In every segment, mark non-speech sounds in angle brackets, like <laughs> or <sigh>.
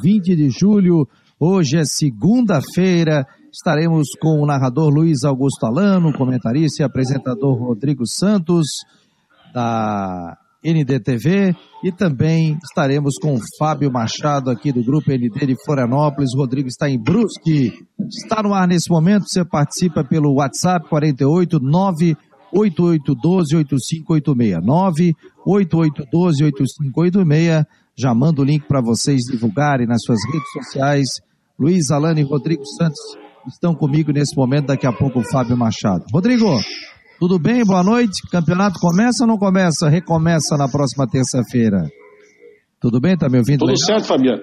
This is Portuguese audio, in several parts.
20 de julho. Hoje é segunda-feira. Estaremos com o narrador Luiz Augusto Alano, comentarista e apresentador Rodrigo Santos, da NDTV, e também estaremos com Fábio Machado, aqui do Grupo ND de Florianópolis. Rodrigo está em Brusque, está no ar nesse momento. Você participa pelo WhatsApp 48 98812-8586. 98812-8586. Já mando o link para vocês divulgarem nas suas redes sociais. Luiz Alano e Rodrigo Santos estão comigo nesse momento. Daqui a pouco o Fábio Machado. Rodrigo, tudo bem? Boa noite. Campeonato começa ou não começa? Recomeça na próxima terça-feira. Tudo bem? Tá me ouvindo? Tudo legal? certo, Fabiano.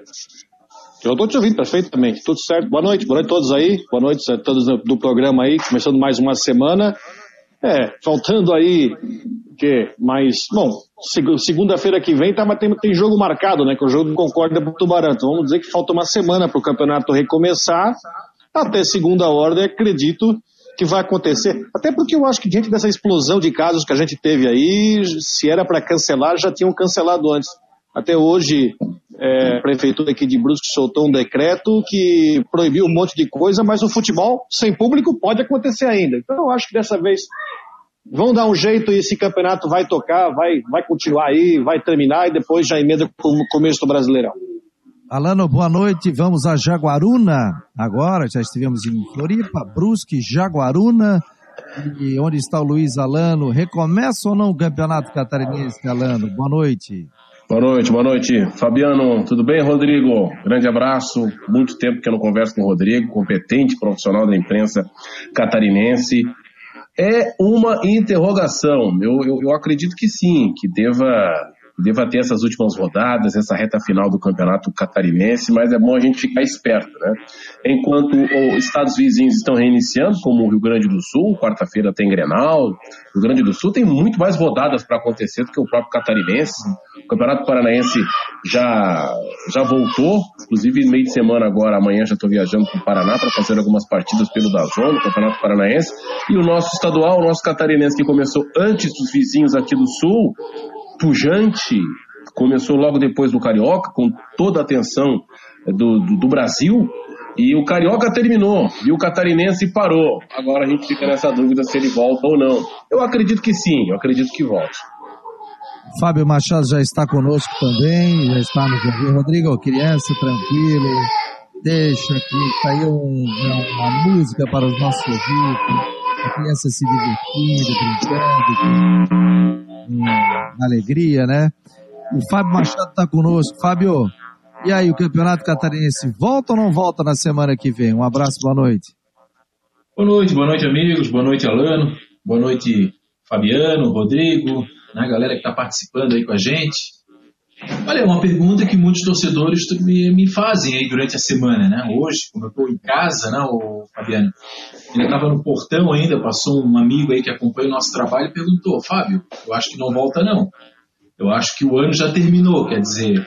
Eu estou te ouvindo perfeitamente. Tudo certo. Boa noite. Boa noite a todos aí. Boa noite a todos do programa aí. Começando mais uma semana. É, faltando aí mais, bom, segunda-feira que vem tá, tem, tem jogo marcado, né, que é o jogo do Concórdia pro Tubarão. Então vamos dizer que falta uma semana para o campeonato recomeçar. Até segunda ordem, acredito que vai acontecer. Até porque eu acho que diante dessa explosão de casos que a gente teve aí, se era para cancelar, já tinham cancelado antes. Até hoje, é, a prefeitura aqui de Brusque soltou um decreto que proibiu um monte de coisa, mas o futebol sem público pode acontecer ainda. Então eu acho que dessa vez vão dar um jeito e esse campeonato vai tocar, vai, vai continuar aí, vai terminar e depois já emenda com o começo do Brasileirão. Alano, boa noite. Vamos a Jaguaruna agora. Já estivemos em Floripa, Brusque, Jaguaruna. E onde está o Luiz Alano? Recomeça ou não o campeonato catarinense, Alano? Boa noite. Boa noite, boa noite. Fabiano, tudo bem, Rodrigo? Grande abraço. Muito tempo que eu não converso com o Rodrigo, competente profissional da imprensa catarinense. É uma interrogação. Eu, eu, eu acredito que sim, que deva deva ter essas últimas rodadas, essa reta final do campeonato catarinense, mas é bom a gente ficar esperto, né? Enquanto os estados vizinhos estão reiniciando, como o Rio Grande do Sul, quarta-feira tem Grenal, o Rio Grande do Sul tem muito mais rodadas para acontecer do que o próprio catarinense. O Campeonato Paranaense já, já voltou, inclusive meio de semana agora, amanhã já estou viajando para o Paraná para fazer algumas partidas pelo Dazon, no Campeonato Paranaense, e o nosso estadual, o nosso catarinense que começou antes dos vizinhos aqui do Sul, pujante, começou logo depois do Carioca, com toda a atenção do, do, do, Brasil, e o Carioca terminou, e o Catarinense parou. Agora a gente fica nessa dúvida se ele volta ou não. Eu acredito que sim, eu acredito que volte. Fábio Machado já está conosco também, já está no ouvindo. Rodrigo, criança, tranquilo, deixa aqui, caiu um, uma música para os nossos ouvintes, a criança se divertindo, brincando, com alegria, né? O Fábio Machado está conosco. Fábio, e aí, o Campeonato Catarinense volta ou não volta na semana que vem? Um abraço, boa noite. Boa noite, boa noite, amigos. Boa noite, Alano. Boa noite, Fabiano, Rodrigo, né, galera que está participando aí com a gente. Olha, é uma pergunta que muitos torcedores me, fazem aí durante a semana, né? Hoje, como eu estou em casa, né, o Fabiano? Ele estava no portão ainda, passou um amigo aí que acompanha o nosso trabalho e perguntou, Fábio, eu acho que não volta não. Eu acho que o ano já terminou, quer dizer,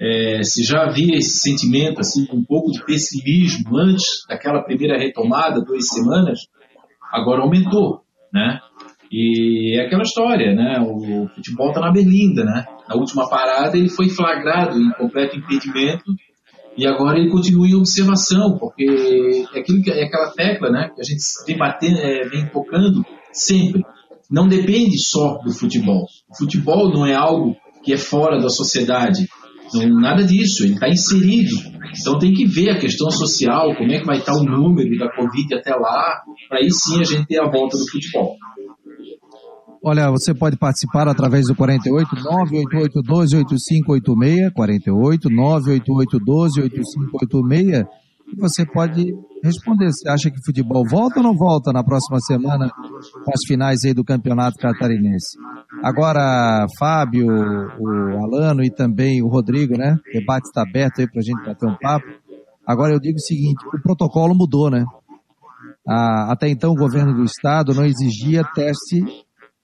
é, se já havia esse sentimento, assim, um pouco de pessimismo antes daquela primeira retomada, duas semanas, agora aumentou, né? E é aquela história, né? O futebol está na berlinda, né? Na última parada ele foi flagrado em completo impedimento e agora ele continua em observação, porque é, aquilo que, é aquela tecla, né? Que a gente vem batendo, é, vem tocando sempre. Não depende só do futebol. O futebol não é algo que é fora da sociedade. Não, nada disso, ele está inserido. Então tem que ver a questão social, como é que vai estar o número da Covid até lá, para aí sim a gente ter a volta do futebol. Olha, você pode participar através do 48 988 12 8586, 48 988 12 8586, e você pode responder. Você acha que futebol volta ou não volta na próxima semana com as finais aí do Campeonato Catarinense? Agora, Fábio, o Alano e também o Rodrigo, né? O debate está aberto aí para a gente bater um papo. Agora eu digo o seguinte, o protocolo mudou, né? Ah, até então o governo do estado não exigia teste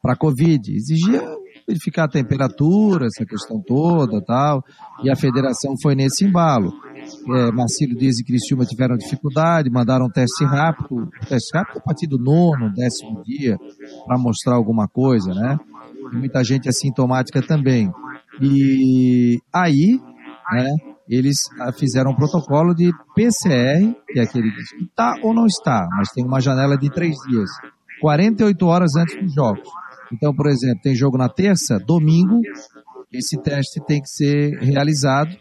para Covid. Exigia verificar a temperatura, essa questão toda tal, e a federação foi nesse embalo. É, Marcelo Dias e Criciúma tiveram dificuldade, mandaram um teste rápido, teste rápido a partir do nono, décimo dia, para mostrar alguma coisa, né? E muita gente assintomática também. E aí, né, eles ah, fizeram um protocolo de PCR, que é aquele que está ou não está, mas tem uma janela de três dias, 48 horas antes dos jogos. Então, por exemplo, tem jogo na terça, domingo, esse teste tem que ser realizado,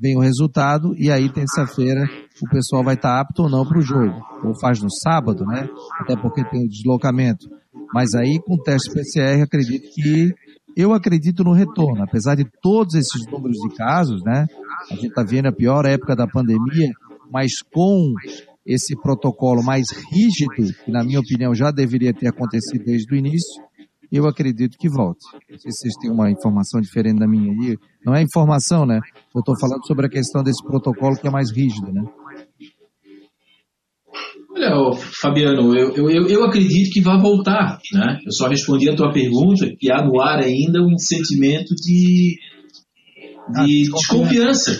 vem o resultado, e aí terça-feira o pessoal vai estar apto ou não para o jogo. Ou faz no sábado, né? Até porque tem o deslocamento. Mas aí, com o teste PCR, acredito que eu acredito no retorno, apesar de todos esses números de casos, né? A gente está vendo a pior época da pandemia, mas com esse protocolo mais rígido, que na minha opinião já deveria ter acontecido desde o início, eu acredito que volte. Não sei se vocês têm uma informação diferente da minha aí. Não é informação, né? Eu estou falando sobre a questão desse protocolo que é mais rígido, né? Olha, Fabiano, eu, eu, eu acredito que vai voltar, né? Eu só respondi a tua pergunta que há no ar ainda um sentimento de, de ah, desconfiança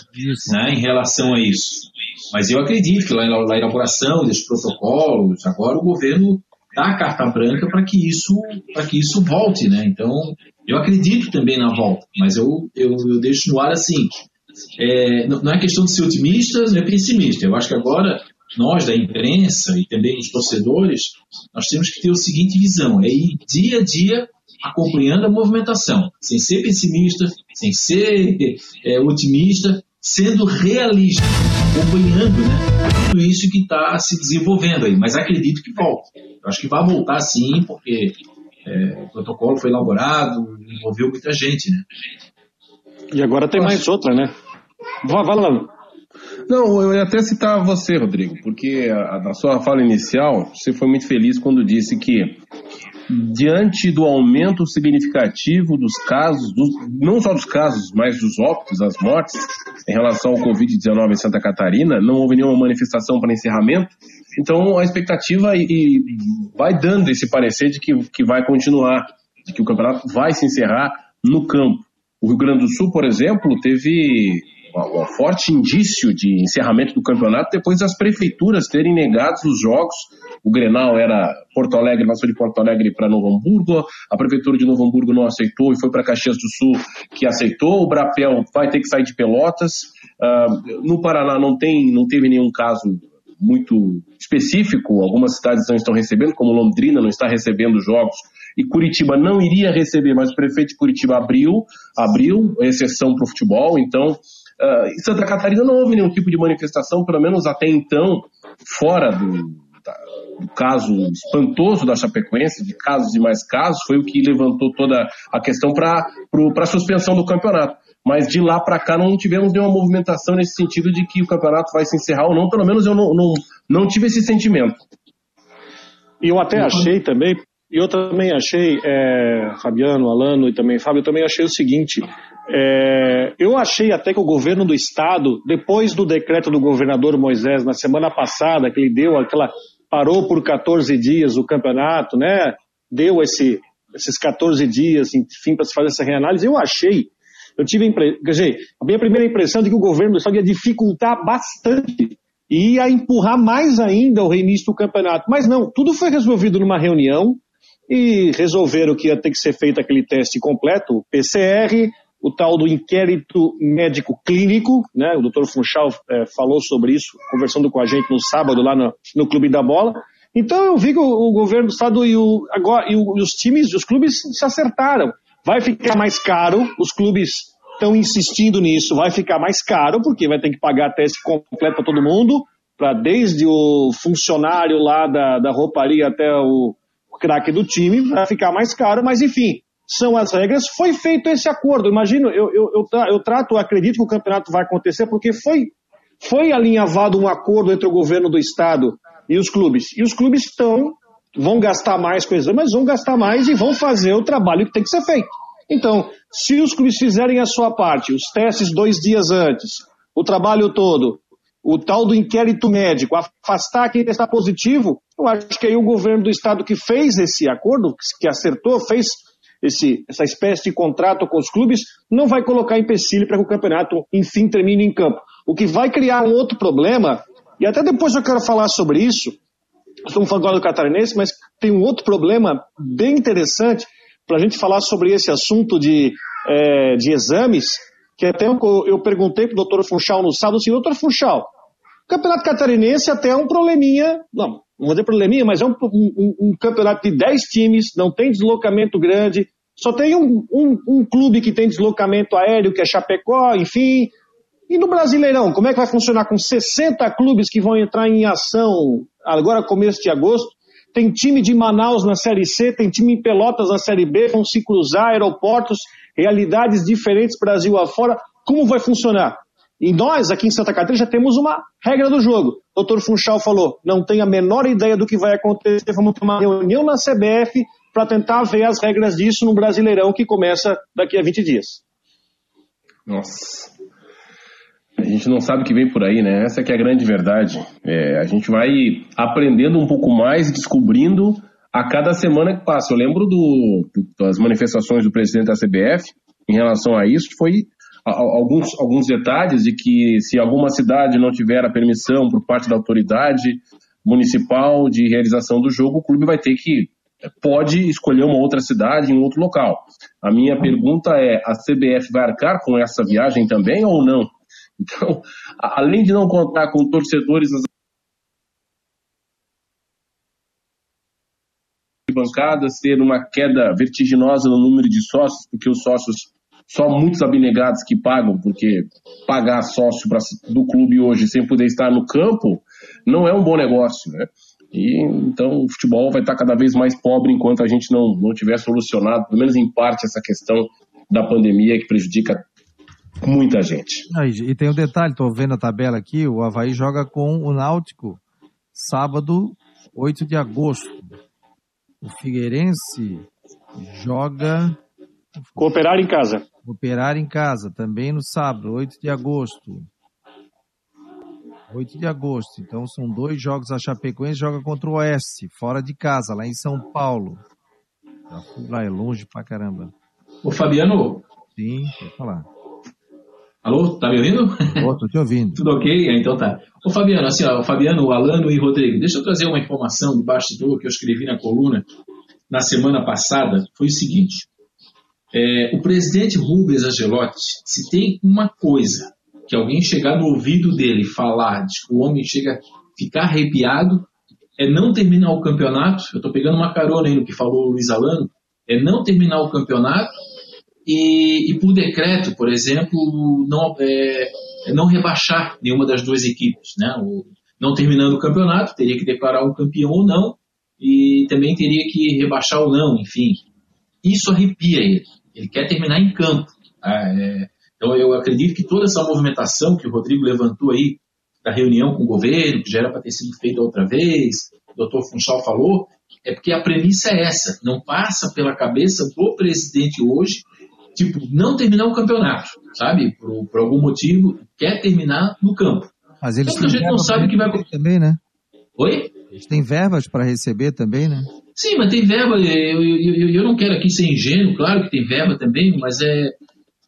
né, em relação a isso. Mas eu acredito que lá na elaboração desses protocolos, agora o governo a carta branca para que isso para que isso volte, né? Então eu acredito também na volta, mas eu, eu, eu deixo no ar assim. É, não é questão de ser otimista, não é pessimista. Eu acho que agora nós da imprensa e também os torcedores, nós temos que ter a seguinte visão, é ir dia a dia acompanhando a movimentação, sem ser pessimista, sem ser é, otimista, sendo realista, acompanhando né, tudo isso que está se desenvolvendo aí. Mas acredito que volta. Eu acho que vai voltar sim, porque é, o protocolo foi elaborado, envolveu muita gente, né? E agora tem mais outra, né? Vai, vai lá. Não, eu ia até citar você, Rodrigo, porque a, na sua fala inicial, você foi muito feliz quando disse que, diante do aumento significativo dos casos, dos, não só dos casos, mas dos óbitos, das mortes, em relação ao Covid-19 em Santa Catarina, não houve nenhuma manifestação para encerramento. Então, a expectativa e, e vai dando esse parecer de que, que vai continuar, de que o campeonato vai se encerrar no campo. O Rio Grande do Sul, por exemplo, teve um forte indício de encerramento do campeonato depois das prefeituras terem negado os jogos. O Grenal era Porto Alegre, passou de Porto Alegre para Novo Hamburgo, a prefeitura de Novo Hamburgo não aceitou e foi para Caxias do Sul que aceitou. O Brapel vai ter que sair de Pelotas. Uh, no Paraná não tem, não teve nenhum caso muito específico. Algumas cidades não estão recebendo, como Londrina não está recebendo jogos e Curitiba não iria receber, mas o prefeito de Curitiba abriu, abriu exceção para o futebol, então Uh, em Santa Catarina não houve nenhum tipo de manifestação, pelo menos até então, fora do, da, do caso espantoso da Chapecoense, de casos e mais casos, foi o que levantou toda a questão para a suspensão do campeonato. Mas de lá para cá não tivemos nenhuma movimentação nesse sentido de que o campeonato vai se encerrar ou não, pelo menos eu não, não, não tive esse sentimento. E eu até achei também, eu também achei, é, Fabiano, Alano e também Fábio, eu também achei o seguinte: é, eu achei até que o governo do estado, depois do decreto do governador Moisés na semana passada, que ele deu aquela. parou por 14 dias o campeonato, né? Deu esse, esses 14 dias, enfim, para se fazer essa reanálise, eu achei. Eu tive dizer, a minha primeira impressão de que o governo do estado ia dificultar bastante e ia empurrar mais ainda o reinício do campeonato. Mas não, tudo foi resolvido numa reunião e resolveram que ia ter que ser feito aquele teste completo, o PCR, o tal do inquérito médico clínico, né? O doutor Funchal é, falou sobre isso, conversando com a gente no sábado lá no, no Clube da Bola. Então eu vi que o, o governo do estado e, o, agora, e, o, e os times, os clubes se acertaram. Vai ficar mais caro, os clubes estão insistindo nisso, vai ficar mais caro, porque vai ter que pagar teste completo para todo mundo, para desde o funcionário lá da, da rouparia até o, o craque do time, vai ficar mais caro, mas enfim, são as regras. Foi feito esse acordo. Imagino, eu, eu, eu, eu trato, acredito que o campeonato vai acontecer, porque foi, foi alinhavado um acordo entre o governo do estado e os clubes. E os clubes estão, vão gastar mais coisas, mas vão gastar mais e vão fazer o trabalho que tem que ser feito. Então, se os clubes fizerem a sua parte, os testes dois dias antes, o trabalho todo, o tal do inquérito médico, afastar quem está positivo, eu acho que aí o governo do estado que fez esse acordo, que acertou, fez esse, essa espécie de contrato com os clubes, não vai colocar empecilho para que o campeonato, enfim, termine em campo. O que vai criar um outro problema, e até depois eu quero falar sobre isso, estamos falando agora do catarinense, mas tem um outro problema bem interessante para a gente falar sobre esse assunto de, é, de exames, que até eu, eu perguntei para o doutor Funchal no sábado assim, doutor Funchal, campeonato catarinense até é um probleminha, não, não vou dizer probleminha, mas é um, um, um campeonato de 10 times, não tem deslocamento grande, só tem um, um, um, clube que tem deslocamento aéreo, que é Chapecó, enfim. E no Brasileirão, como é que vai funcionar com 60 clubes que vão entrar em ação agora começo de agosto? Tem time de Manaus na Série C, tem time em Pelotas na Série B, vão se cruzar aeroportos, realidades diferentes Brasil afora. Como vai funcionar? E nós, aqui em Santa Catarina, já temos uma regra do jogo. O doutor Funchal falou, não tem a menor ideia do que vai acontecer, vamos ter uma reunião na CBF para tentar ver as regras disso no Brasileirão que começa daqui a 20 dias. Nossa. A gente não sabe o que vem por aí, né? Essa que é a grande verdade. É, a gente vai aprendendo um pouco mais, descobrindo a cada semana que passa. Eu lembro do, das manifestações do presidente da CBF em relação a isso, foi alguns, alguns detalhes de que se alguma cidade não tiver a permissão por parte da autoridade municipal de realização do jogo, o clube vai ter que pode escolher uma outra cidade em outro local. A minha pergunta é: a CBF vai arcar com essa viagem também ou não? <laughs> Então, além de não contar com torcedores nas bancadas, ter uma queda vertiginosa no número de sócios, porque os sócios só muitos abnegados que pagam, porque pagar sócio pra, do clube hoje sem poder estar no campo não é um bom negócio, né? E então o futebol vai estar cada vez mais pobre enquanto a gente não, não tiver solucionado, pelo menos em parte, essa questão da pandemia que prejudica muita gente. E tem um detalhe, estou vendo a tabela aqui, o Havaí joga com o Náutico sábado, 8 de agosto. O Figueirense joga. Cooperar em casa. Cooperar em casa, também no sábado, 8 de agosto. 8 de agosto. Então são dois jogos. A Chapecoense joga contra o Oeste, fora de casa, lá em São Paulo. Já fui lá, é longe pra caramba. Ô Fabiano. Sim, pode falar. Alô, tá me ouvindo? Ô, tô te ouvindo. <laughs> Tudo ok? É, então tá. Ô Fabiano, assim, ó, o Fabiano, o Alano e o Rodrigo, deixa eu trazer uma informação de bastidor que eu escrevi na coluna na semana passada. Foi o seguinte. É, o presidente Rubens Angelotti, se tem uma coisa que alguém chegar no ouvido dele falar, de que o homem chega a ficar arrepiado, é não terminar o campeonato. Eu estou pegando uma carona aí no que falou o Luiz Alano, é não terminar o campeonato e, e por decreto, por exemplo, não, é, não rebaixar nenhuma das duas equipes. Né? O, não terminando o campeonato, teria que declarar um campeão ou não, e também teria que rebaixar ou não, enfim. Isso arrepia ele. Ele quer terminar em campo. Tá? É, então, eu acredito que toda essa movimentação que o Rodrigo levantou aí, da reunião com o governo, que já era para ter sido feita outra vez, o doutor Funchal falou, é porque a premissa é essa, não passa pela cabeça do presidente hoje, tipo, não terminar o campeonato, sabe? Por, por algum motivo, quer terminar no campo. Mas eles então, a gente não sabe o que vai também, né? Oi? Eles têm verbas para receber também, né? Sim, mas tem verba. Eu, eu, eu, eu, não quero aqui ser ingênuo, claro que tem verba também, mas é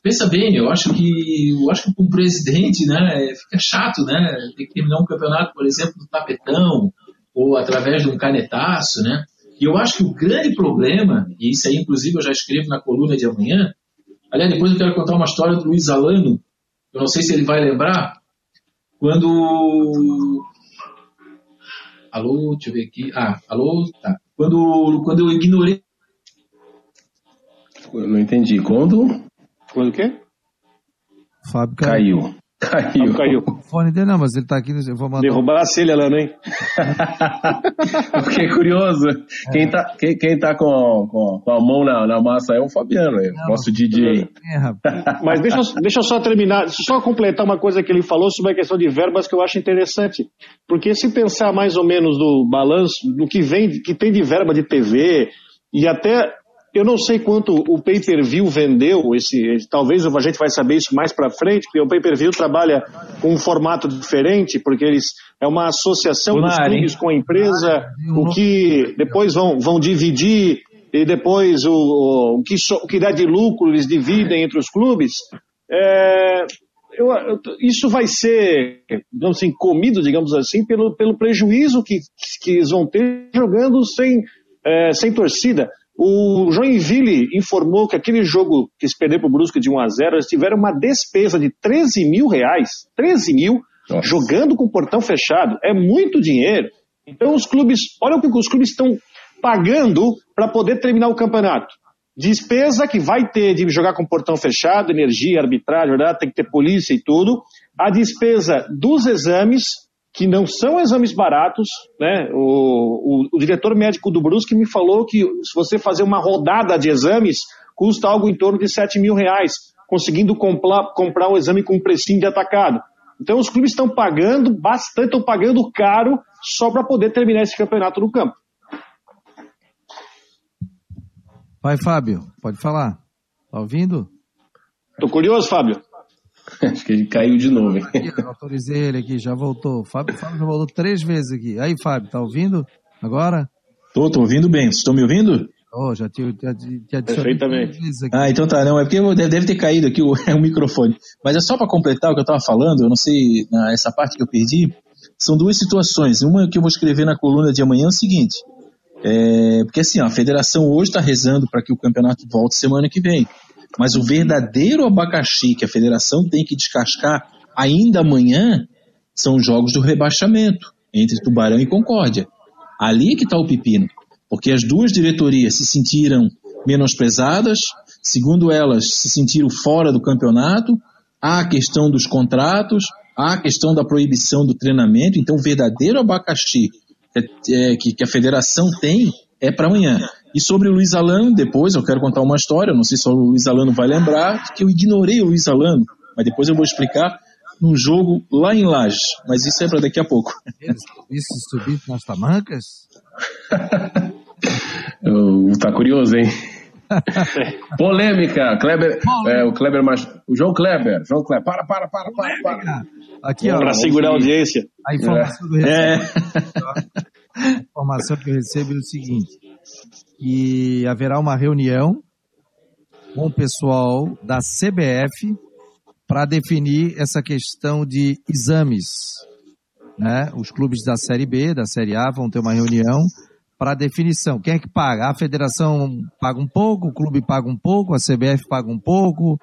pensa bem, eu acho que eu acho que o presidente, né, fica chato, né, ter que terminar um campeonato, por exemplo, do tapetão ou através de um canetaço, né? E eu acho que o grande problema, e isso aí inclusive eu já escrevo na coluna de amanhã, aliás, depois eu quero contar uma história do Luiz Alano, eu não sei se ele vai lembrar, quando Alô, deixa eu ver aqui. Ah, alô, tá. Quando, quando eu ignorei. Eu não entendi. Quando? Quando o quê? Fábio caiu. Caiu. Caiu. caiu. <laughs> O fone dele não, mas ele tá aqui. Eu vou mandar... Derrubar a celha, Lano, hein? <laughs> fiquei curioso. É. Quem, tá, quem, quem tá com, com, com a mão na, na massa é o Fabiano, é, não, nosso DJ. É, <laughs> mas deixa, deixa eu só terminar, só completar uma coisa que ele falou sobre a questão de verbas que eu acho interessante. Porque se pensar mais ou menos do balanço, do que vem, que tem de verba de TV, e até eu não sei quanto o pay-per-view vendeu, esse, talvez a gente vai saber isso mais para frente, porque o pay-per-view trabalha com um formato diferente, porque eles é uma associação dos clubes com a empresa, o que depois vão, vão dividir e depois o, o, que, so, o que dá de lucro eles dividem entre os clubes. É, eu, eu, isso vai ser, digamos assim, comido, digamos assim, pelo, pelo prejuízo que, que eles vão ter jogando sem, é, sem torcida. O Joinville informou que aquele jogo que eles perderam para o Brusque de 1 a 0 eles tiveram uma despesa de 13 mil reais. 13 mil Nossa. jogando com o portão fechado. É muito dinheiro. Então os clubes, olha o que os clubes estão pagando para poder terminar o campeonato. Despesa que vai ter de jogar com portão fechado, energia, arbitragem, verdade? tem que ter polícia e tudo. A despesa dos exames, que não são exames baratos, né? O, o, o diretor médico do Brusque me falou que se você fazer uma rodada de exames, custa algo em torno de 7 mil reais, conseguindo comprar, comprar um exame com um precinho de atacado. Então os clubes estão pagando bastante, estão pagando caro só para poder terminar esse campeonato no campo. Vai, Fábio, pode falar. Tá ouvindo? Tô curioso, Fábio. <laughs> Acho que ele caiu de novo. Hein? Autorizei ele aqui, já voltou. Fábio, Fábio já voltou três vezes aqui. Aí, Fábio, tá ouvindo agora? Tô, tô ouvindo bem. Vocês estão me ouvindo? Oh, já te, te, te Perfeitamente. Ah, então tá. Não, é porque deve ter caído aqui o, <laughs> o microfone. Mas é só para completar o que eu tava falando, eu não sei, essa parte que eu perdi. São duas situações. Uma que eu vou escrever na coluna de amanhã é o seguinte. É, porque assim, ó, a federação hoje está rezando para que o campeonato volte semana que vem. Mas o verdadeiro abacaxi que a federação tem que descascar ainda amanhã são os jogos do rebaixamento entre Tubarão e Concórdia. Ali é que está o pepino. Porque as duas diretorias se sentiram menosprezadas, segundo elas, se sentiram fora do campeonato, há a questão dos contratos, há a questão da proibição do treinamento. Então, o verdadeiro abacaxi é, que, que a federação tem é para amanhã. E sobre o Luiz Alano, depois eu quero contar uma história, não sei se o Luiz Alano vai lembrar, que eu ignorei o Luiz Alano, mas depois eu vou explicar num jogo lá em Lages, mas isso é para daqui a pouco. Isso subir nas tamancas? <laughs> tá curioso, hein? <laughs> Polêmica, Kleber, é, o Kleber, o João Kleber, João Kleber, para, para, para, para, para. Aqui, ó. Para segurar a audiência. A informação, é. <laughs> a informação que eu recebo é o seguinte: que haverá uma reunião com o pessoal da CBF para definir essa questão de exames. Né? Os clubes da Série B, da Série A vão ter uma reunião para definição. Quem é que paga? A federação paga um pouco, o clube paga um pouco, a CBF paga um pouco,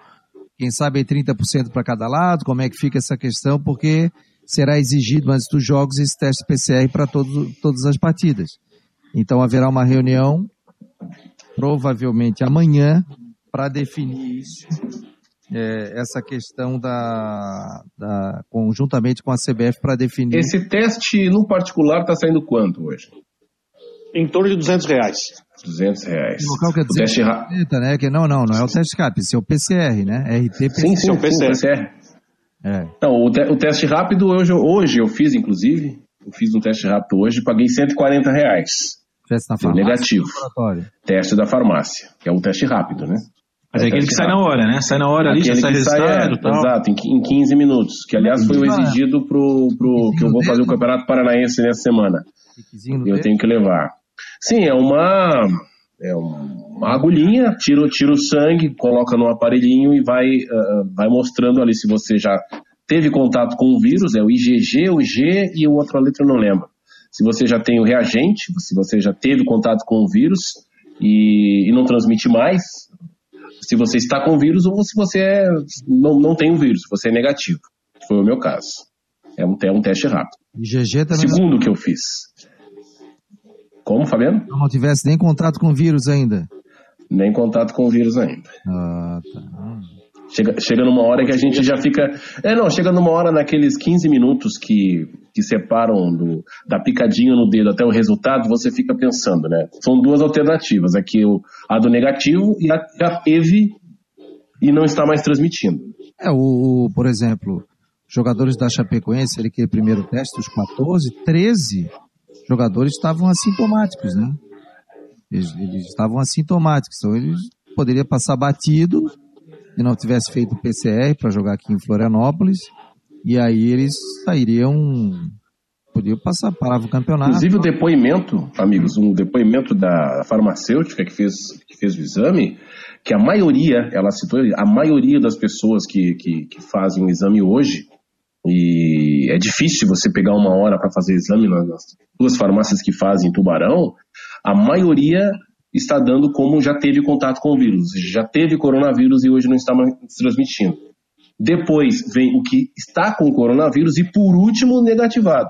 quem sabe 30% para cada lado, como é que fica essa questão, porque será exigido antes dos jogos esse teste PCR para todas as partidas. Então haverá uma reunião, provavelmente amanhã, para definir isso, é, essa questão da, da, conjuntamente com a CBF para definir. Esse teste no particular está saindo quanto hoje? Em torno de 200 reais. 200 reais. O local que é 250, né? Que não, não, não é o teste rápido, esse é o PCR, né? RT. Sim, sim, o PCR. PCR. É. Não, o, te, o, teste rápido hoje, hoje eu fiz, inclusive, eu fiz um teste rápido hoje, paguei 140 reais. Teste na farmácia? Negativo. Teste da farmácia, que é um teste rápido, né? Mas é, é aquele que sai na hora, né? Sai na hora ali, já sai resultado. É, exato, em, em 15 minutos. Que aliás foi o exigido pro, pro que eu vou fazer o Campeonato Paranaense nessa semana. Eu tenho que levar. Sim, é uma, é uma agulhinha, tira, tira o sangue, coloca no aparelhinho e vai, uh, vai mostrando ali se você já teve contato com o vírus, é o IgG, o G e o outra letra eu não lembro. Se você já tem o reagente, se você já teve contato com o vírus e, e não transmite mais, se você está com o vírus ou se você é, não, não tem o vírus, se você é negativo. Foi o meu caso. É um, é um teste rápido. IgG também. Segundo que eu fiz. Como, Fabiano? Eu não tivesse nem contato com o vírus ainda. Nem contato com o vírus ainda. Ah, tá. Chega, chega numa hora que a gente já fica. É, não, chega numa hora naqueles 15 minutos que, que separam do, da picadinha no dedo até o resultado, você fica pensando, né? São duas alternativas. Aqui a do negativo e a já teve e não está mais transmitindo. É, o, por exemplo, jogadores da Chapecoense, ele que é primeiro teste, os 14, 13 jogadores estavam assintomáticos, né? Eles, eles estavam assintomáticos, então eles poderiam passar batido e não tivesse feito PCR para jogar aqui em Florianópolis, e aí eles sairiam, podiam passar, parava o campeonato. Inclusive o depoimento, amigos, um depoimento da farmacêutica que fez, que fez o exame, que a maioria, ela citou, a maioria das pessoas que, que, que fazem o exame hoje, e é difícil você pegar uma hora para fazer exame nas duas farmácias que fazem Tubarão. A maioria está dando como já teve contato com o vírus, já teve coronavírus e hoje não está mais transmitindo. Depois vem o que está com coronavírus e, por último, negativado.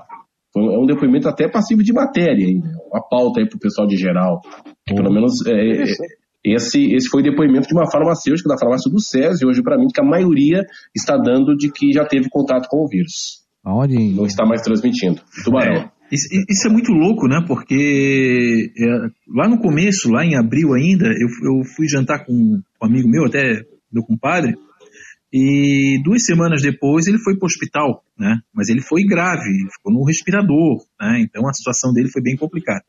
É um depoimento até passivo de matéria, uma pauta aí para o pessoal de geral. Que pelo menos é, é, esse, esse foi o depoimento de uma farmacêutica, da farmácia do SESI, hoje para mim, que a maioria está dando de que já teve contato com o vírus. Aonde? Não está mais transmitindo. Tubarão. É, isso, isso, é muito louco, né? Porque é, lá no começo, lá em abril ainda, eu, eu fui jantar com um amigo meu, até meu compadre, e duas semanas depois ele foi para o hospital, né? Mas ele foi grave, ficou no respirador, né? Então a situação dele foi bem complicada.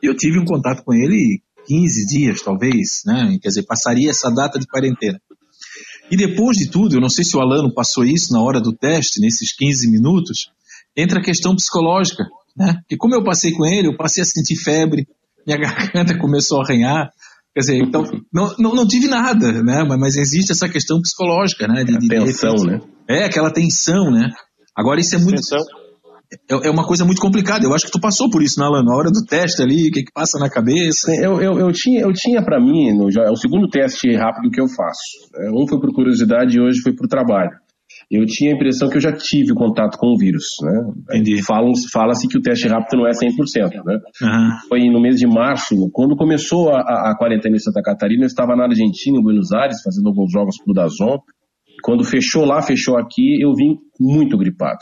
E eu tive um contato com ele 15 dias, talvez, né? Quer dizer, passaria essa data de quarentena. E depois de tudo, eu não sei se o Alano passou isso na hora do teste, nesses 15 minutos, entra a questão psicológica, né? Porque como eu passei com ele, eu passei a sentir febre, minha <laughs> garganta começou a arranhar, Quer dizer, então, não, não, não tive nada, né? Mas, mas, existe essa questão psicológica, né? De, de tensão, de né? É, aquela tensão, né? Agora, isso é muito. É, é, uma coisa muito complicada. Eu acho que tu passou por isso, né, Alan? Na hora do teste ali, o que, que passa na cabeça? Eu, eu, eu tinha, eu tinha para mim, no, é o segundo teste rápido que eu faço. É, um foi por curiosidade e hoje foi por trabalho eu tinha a impressão que eu já tive contato com o vírus, né? Entendi. Fala-se que o teste rápido não é 100%, né? Uhum. Foi no mês de março, quando começou a, a, a, quarentena em Santa Catarina, eu estava na Argentina, em Buenos Aires, fazendo alguns jogos pro Dazon. Quando fechou lá, fechou aqui, eu vim muito gripado.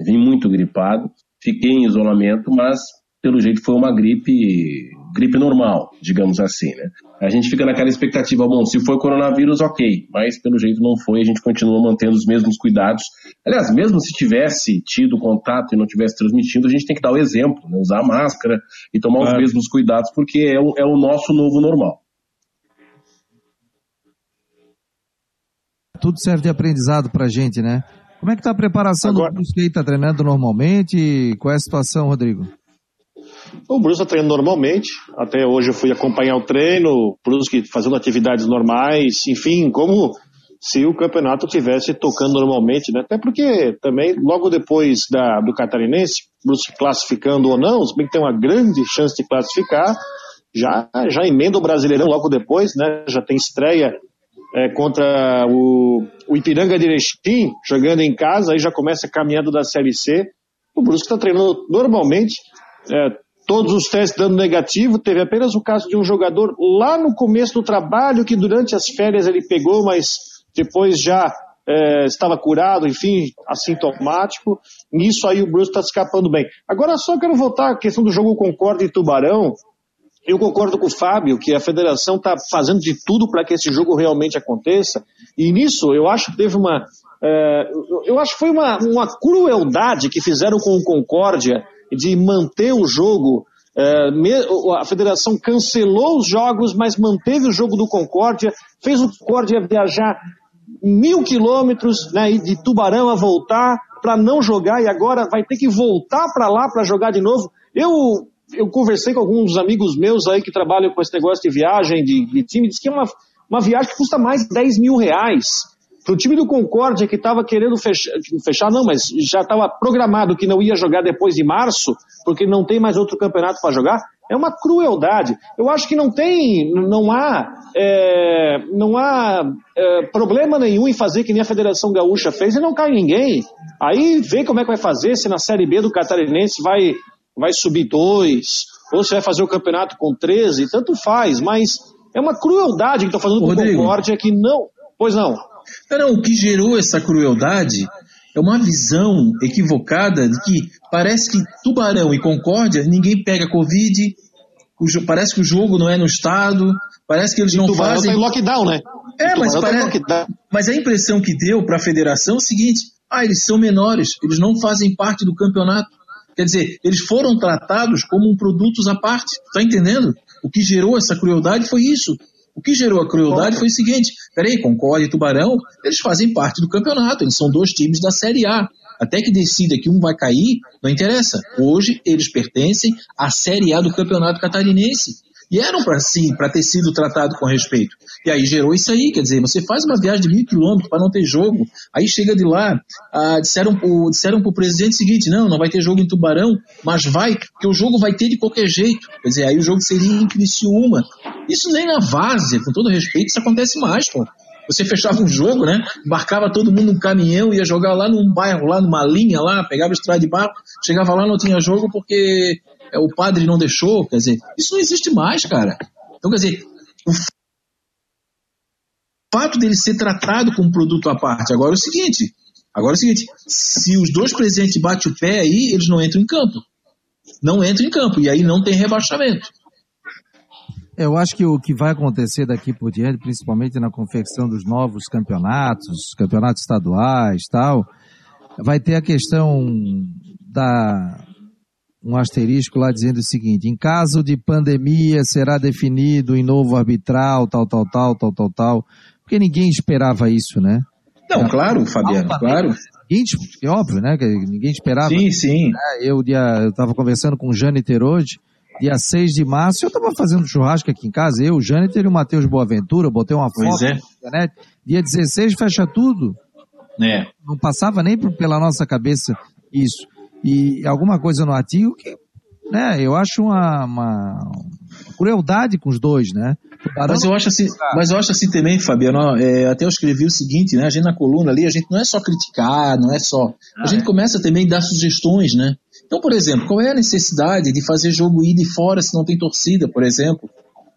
Vim muito gripado, fiquei em isolamento, mas pelo jeito foi uma gripe gripe normal, digamos assim, né? A gente fica naquela expectativa, bom, se foi coronavírus, ok, mas pelo jeito não foi, a gente continua mantendo os mesmos cuidados. Aliás, mesmo se tivesse tido contato e não tivesse transmitindo, a gente tem que dar o exemplo, né? usar a máscara e tomar os mesmos cuidados, porque é o, é o nosso novo normal. Tudo serve de aprendizado pra gente, né? Como é que tá a preparação Agora... do Brusque aí? Tá treinando normalmente? Qual é a situação, Rodrigo? O Brusque está treinando normalmente. Até hoje eu fui acompanhar o treino, o Brusque fazendo atividades normais, enfim, como se o campeonato tivesse tocando normalmente, né? Até porque também, logo depois da, do Catarinense, Brusque classificando ou não, se bem que tem uma grande chance de classificar, já, já emenda o Brasileirão logo depois, né? Já tem estreia é, contra o, o Ipiranga de Erechim, jogando em casa, aí já começa a caminhada da Série C. O Brusque está treinando normalmente, é, todos os testes dando negativo, teve apenas o caso de um jogador lá no começo do trabalho que durante as férias ele pegou, mas depois já é, estava curado, enfim, assintomático. Nisso aí o Bruce está escapando bem. Agora só quero voltar à questão do jogo Concorde e Tubarão. Eu concordo com o Fábio que a federação está fazendo de tudo para que esse jogo realmente aconteça. E nisso eu acho que teve uma. É, eu acho que foi uma, uma crueldade que fizeram com o Concórdia de manter o jogo. É, a federação cancelou os jogos, mas manteve o jogo do Concórdia, fez o Concórdia viajar mil quilômetros né, de Tubarão a voltar para não jogar e agora vai ter que voltar para lá para jogar de novo. Eu, eu conversei com alguns amigos meus aí que trabalham com esse negócio de viagem, de, de time, diz que é uma, uma viagem que custa mais de 10 mil reais. Para o time do Concórdia, que estava querendo fechar, fechar, não, mas já estava programado que não ia jogar depois de março, porque não tem mais outro campeonato para jogar, é uma crueldade. Eu acho que não tem, não há, é, não há é, problema nenhum em fazer que nem a Federação Gaúcha fez e não cai ninguém. Aí vê como é que vai fazer, se na Série B do Catarinense vai, vai subir dois, ou se vai fazer o campeonato com 13, tanto faz, mas é uma crueldade que estou fazendo com o Concórdia que não. Pois não. Não, o que gerou essa crueldade é uma visão equivocada de que parece que Tubarão e Concórdia ninguém pega Covid, parece que o jogo não é no estado, parece que eles não tubarão fazem. Tá em lockdown, né? É, mas, tá parece... mas a impressão que deu para a federação é o seguinte: ah, eles são menores, eles não fazem parte do campeonato. Quer dizer, eles foram tratados como um produtos à parte. Tá entendendo? O que gerou essa crueldade foi isso. O que gerou a crueldade foi o seguinte: peraí, Concorde e Tubarão, eles fazem parte do campeonato, eles são dois times da Série A. Até que decida que um vai cair, não interessa. Hoje eles pertencem à Série A do Campeonato Catarinense. E eram para sim, para ter sido tratado com respeito. E aí gerou isso aí, quer dizer, você faz uma viagem de mil quilômetros para não ter jogo, aí chega de lá, ah, disseram disseram pro presidente o seguinte, não, não vai ter jogo em Tubarão, mas vai, porque o jogo vai ter de qualquer jeito. Quer dizer, aí o jogo seria em Criciúma. Isso nem na várzea, com todo respeito, isso acontece mais, pô. Você fechava um jogo, né? Embarcava todo mundo num caminhão, ia jogar lá num bairro, lá numa linha lá, pegava estrada de barco, chegava lá não tinha jogo porque é, o padre não deixou. Quer dizer, isso não existe mais, cara. Então, quer dizer, o fato dele ser tratado como produto à parte. Agora é o seguinte, agora é o seguinte, se os dois presidentes batem o pé aí, eles não entram em campo. Não entram em campo, e aí não tem rebaixamento. Eu acho que o que vai acontecer daqui por diante, principalmente na confecção dos novos campeonatos, campeonatos estaduais tal, vai ter a questão da um asterisco lá dizendo o seguinte: em caso de pandemia será definido em novo arbitral, tal, tal, tal, tal, tal, tal. Porque ninguém esperava isso, né? Não, claro, Fabiano, claro. Ninguém, é óbvio, né? Ninguém esperava. Sim, sim. Eu estava conversando com o Jâniter hoje dia 6 de março, eu estava fazendo churrasco aqui em casa, eu, o Jâniter e o Matheus Boaventura, botei uma foto é. na internet. Dia 16 fecha tudo. É. Não passava nem pela nossa cabeça isso. E alguma coisa no artigo que, né, eu acho uma, uma crueldade com os dois, né? Mas eu acho assim, mas eu acho assim também, Fabiano, é, até eu escrevi o seguinte, né? A gente na coluna ali, a gente não é só criticar, não é só. A ah, gente é. começa também a dar sugestões, né? Então, por exemplo, qual é a necessidade de fazer jogo ir de fora se não tem torcida, por exemplo?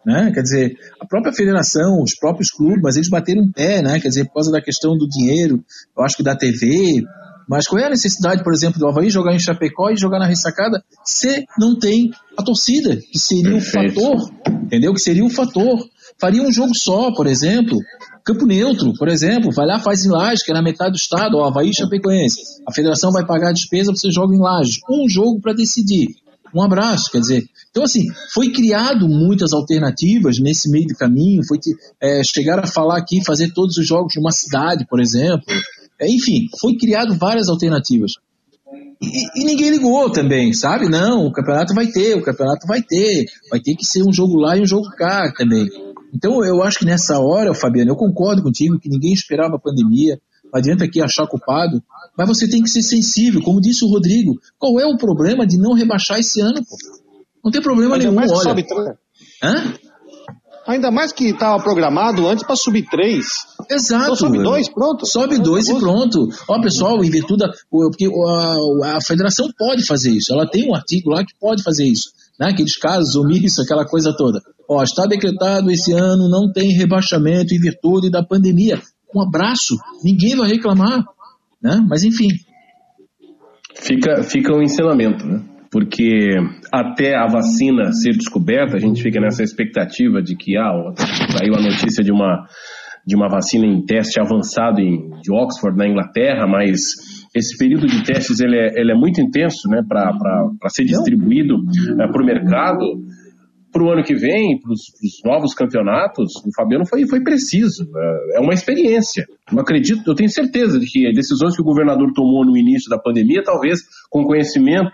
Né? Quer dizer, a própria federação, os próprios clubes, mas eles bateram um pé, né? Quer dizer, por causa da questão do dinheiro, eu acho que da TV. Mas qual é a necessidade, por exemplo, do Havaí jogar em Chapecó e jogar na ressacada se não tem a torcida, que seria o fator, entendeu? Que seria o fator. Faria um jogo só, por exemplo, Campo neutro, por exemplo, vai lá, faz em Laje, que é na metade do estado, ó, Havaí e Chapecoense. A federação vai pagar a despesa, você joga em Laje. Um jogo para decidir. Um abraço, quer dizer. Então, assim, foi criado muitas alternativas nesse meio do caminho, foi é, chegar a falar aqui, fazer todos os jogos numa cidade, por exemplo. É, enfim, foi criado várias alternativas. E, e, ninguém ligou também, sabe? Não, o campeonato vai ter, o campeonato vai ter, vai ter que ser um jogo lá e um jogo cá também. Então, eu acho que nessa hora, Fabiano, eu concordo contigo que ninguém esperava a pandemia, não adianta aqui achar culpado, mas você tem que ser sensível, como disse o Rodrigo. Qual é o problema de não rebaixar esse ano, pô? Não tem problema Ainda nenhum, mais olha. Sobe Hã? Ainda mais que estava programado antes para subir três. Exato. Então sobe dois, pronto. Sobe dois e pronto. Ó, pessoal, em virtude da. Porque a, a federação pode fazer isso. Ela tem um artigo lá que pode fazer isso né? aqueles casos omissos, aquela coisa toda. Ó, está decretado esse ano, não tem rebaixamento em virtude da pandemia. Um abraço, ninguém vai reclamar, né? Mas enfim. Fica, fica um ensinamento, né? Porque até a vacina ser descoberta, a gente fica nessa expectativa de que ah, saiu a notícia de uma, de uma vacina em teste avançado em, de Oxford, na Inglaterra, mas esse período de testes ele é, ele é muito intenso né, para ser distribuído é, para o mercado. Para o ano que vem, para os novos campeonatos, o Fabiano foi, foi preciso. É, é uma experiência. Eu acredito, eu tenho certeza de que decisões que o governador tomou no início da pandemia, talvez com conhecimento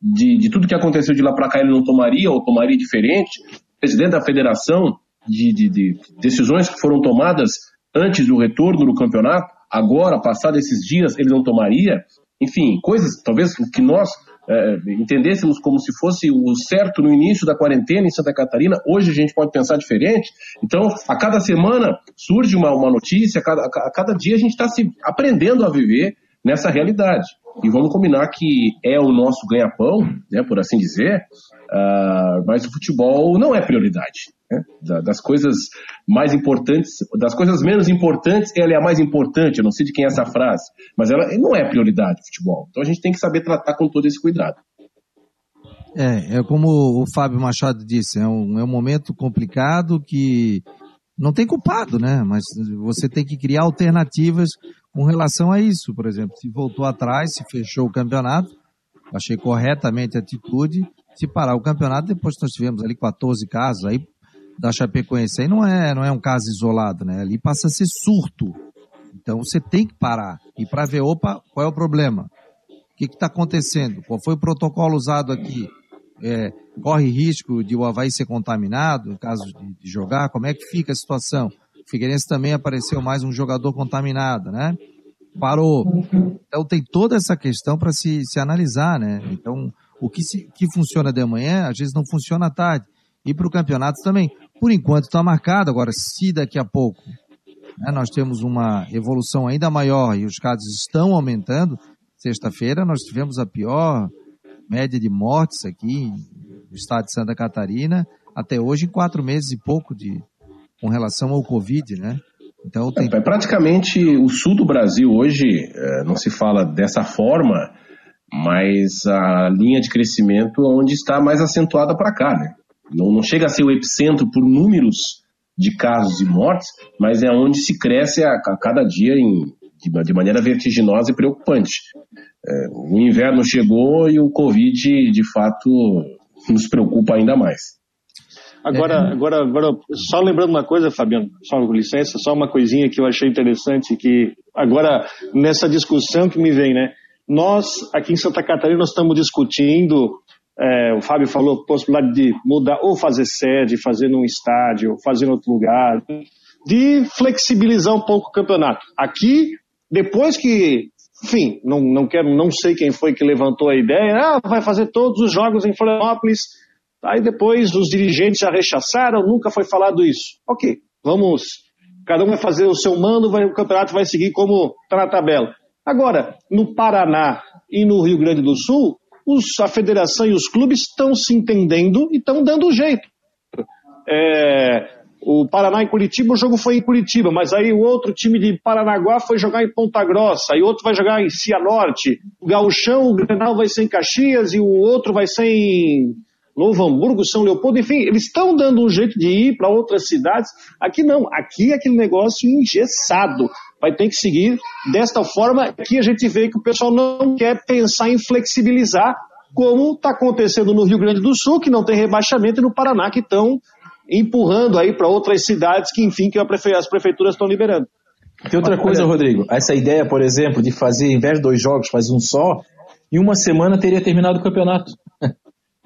de, de tudo que aconteceu de lá para cá, ele não tomaria ou tomaria diferente. Presidente da federação, de, de, de decisões que foram tomadas antes do retorno do campeonato, agora, passado esses dias, ele não tomaria. Enfim, coisas talvez que nós é, entendêssemos como se fosse o certo no início da quarentena em Santa Catarina, hoje a gente pode pensar diferente. Então, a cada semana surge uma, uma notícia, a cada, a cada dia a gente está se aprendendo a viver nessa realidade. E vamos combinar que é o nosso ganha-pão, né, por assim dizer, uh, mas o futebol não é prioridade. Né? Das coisas mais importantes, das coisas menos importantes, ela é a mais importante. Eu não sei de quem é essa frase, mas ela não é prioridade o futebol. Então a gente tem que saber tratar com todo esse cuidado. É, é como o Fábio Machado disse, é um, é um momento complicado que não tem culpado, né? Mas você tem que criar alternativas com relação a isso. Por exemplo, se voltou atrás, se fechou o campeonato, achei corretamente a atitude. Se parar o campeonato, depois nós tivemos ali 14 casos, aí da Chapecoense aí não é, não é um caso isolado, né? Ali passa a ser surto. Então você tem que parar e para ver, opa, qual é o problema? O que está acontecendo? Qual foi o protocolo usado aqui? É, corre risco de o Havaí ser contaminado, no caso de, de, jogar? Como é que fica a situação? O Figueirense também apareceu mais um jogador contaminado, né? Parou. Então tem toda essa questão para se, se analisar, né? Então, o que, se, que funciona de manhã, às vezes não funciona à tarde. E para o campeonato também. Por enquanto está marcado, agora se daqui a pouco né, nós temos uma evolução ainda maior e os casos estão aumentando, sexta-feira nós tivemos a pior média de mortes aqui no estado de Santa Catarina, até hoje em quatro meses e pouco de, com relação ao Covid, né? Então tem... é, praticamente o sul do Brasil hoje é, não se fala dessa forma, mas a linha de crescimento é onde está mais acentuada para cá, né? Não, não chega a ser o epicentro por números de casos e mortes, mas é onde se cresce a, a cada dia em, de, de, maneira vertiginosa e preocupante. É, o inverno chegou e o Covid, de fato, nos preocupa ainda mais. Agora, é. agora, agora, só lembrando uma coisa, Fabiano, só com licença, só uma coisinha que eu achei interessante que agora nessa discussão que me vem, né? Nós aqui em Santa Catarina nós estamos discutindo, é, o Fábio falou possibilidade de mudar ou fazer sede, fazer num estádio, fazer em outro lugar, de flexibilizar um pouco o campeonato. Aqui, depois que, enfim, não, não quero, não sei quem foi que levantou a ideia, ah, vai fazer todos os jogos em Florianópolis Aí depois os dirigentes já rechaçaram, nunca foi falado isso. Ok, vamos. Cada um vai fazer o seu mando, vai, o campeonato vai seguir como está na tabela. Agora, no Paraná e no Rio Grande do Sul, os, a federação e os clubes estão se entendendo e estão dando jeito. É, o Paraná em Curitiba, o jogo foi em Curitiba, mas aí o outro time de Paranaguá foi jogar em Ponta Grossa, aí outro vai jogar em Cianorte. O Gauchão, o Grenal vai ser em Caxias e o outro vai ser em Novo Hamburgo, São Leopoldo, enfim, eles estão dando um jeito de ir para outras cidades. Aqui não, aqui é aquele negócio engessado. Vai ter que seguir desta forma. Aqui a gente vê que o pessoal não quer pensar em flexibilizar, como está acontecendo no Rio Grande do Sul, que não tem rebaixamento, e no Paraná, que estão empurrando aí para outras cidades que, enfim, que as prefeituras estão liberando. Tem outra coisa, Rodrigo. Essa ideia, por exemplo, de fazer, em vez de dois jogos, fazer um só, em uma semana teria terminado o campeonato. <laughs>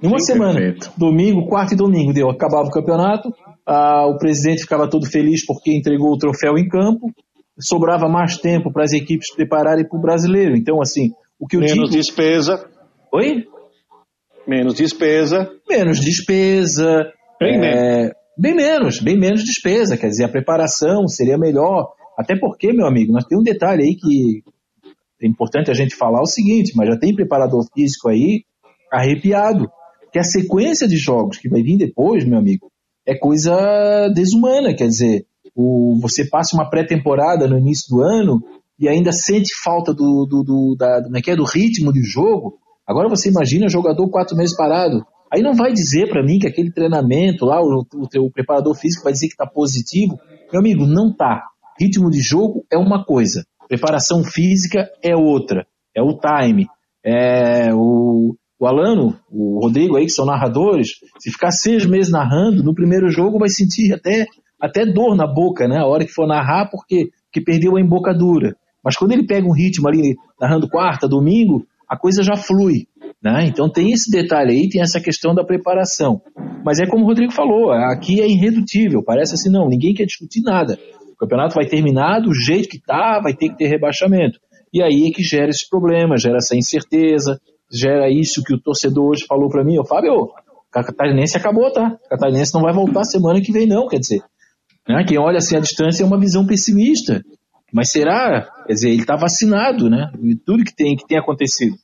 Em uma Sim, semana, perfeito. domingo, quarto e domingo, deu, acabava o campeonato, ah, o presidente ficava todo feliz porque entregou o troféu em campo, sobrava mais tempo para as equipes prepararem para o brasileiro. Então, assim, o que eu Menos digo... despesa. Oi? Menos despesa. Menos despesa. Bem, é... menos. bem menos, bem menos despesa. Quer dizer, a preparação seria melhor. Até porque, meu amigo, nós temos um detalhe aí que é importante a gente falar o seguinte, mas já tem preparador físico aí arrepiado que a sequência de jogos que vai vir depois, meu amigo, é coisa desumana. Quer dizer, o, você passa uma pré-temporada no início do ano e ainda sente falta do, do, do, da, do, é, é do ritmo de jogo. Agora você imagina jogador quatro meses parado. Aí não vai dizer para mim que aquele treinamento lá, o, o, preparador físico vai dizer que está positivo. Meu amigo, não tá. Ritmo de jogo é uma coisa, preparação física é outra. É o time. É o, o Alano, o Rodrigo aí, que são narradores, se ficar seis meses narrando, no primeiro jogo vai sentir até, até dor na boca, né? A hora que for narrar, porque, porque perdeu a embocadura. Mas quando ele pega um ritmo ali, narrando quarta, domingo, a coisa já flui. Né? Então tem esse detalhe aí, tem essa questão da preparação. Mas é como o Rodrigo falou, aqui é irredutível, parece assim, não, ninguém quer discutir nada. O campeonato vai terminar do jeito que tá, vai ter que ter rebaixamento. E aí é que gera esse problema, gera essa incerteza, gera isso que o torcedor hoje falou para mim, ô Fábio, Catarinense acabou, tá? Catarinense não vai voltar semana que vem não, quer dizer. Né? Quem olha assim a distância é uma visão pessimista. Mas será? Quer dizer, ele está vacinado, né? E tudo que tem, que tem acontecido.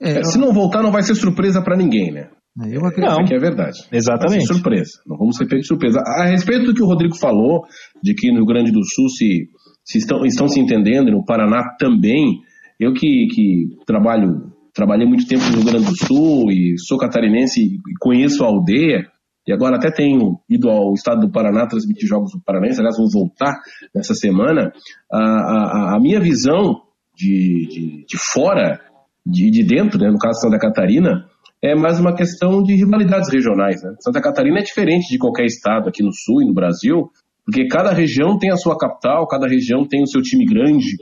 É, se não voltar, não vai ser surpresa para ninguém, né? É, eu acredito não, que é verdade. Exatamente. surpresa. Não vamos ser feitos de surpresa. A respeito do que o Rodrigo falou, de que no Rio Grande do Sul se, se estão, estão se entendendo, e no Paraná também, eu que, que trabalho trabalhei muito tempo no Rio Grande do Sul e sou catarinense e conheço a aldeia. E agora até tenho ido ao estado do Paraná transmitir jogos do Paranense, aliás, vou voltar nessa semana. A, a, a minha visão de, de, de fora, de, de dentro, né, no caso Santa Catarina, é mais uma questão de rivalidades regionais. Né? Santa Catarina é diferente de qualquer estado aqui no Sul e no Brasil, porque cada região tem a sua capital, cada região tem o seu time grande,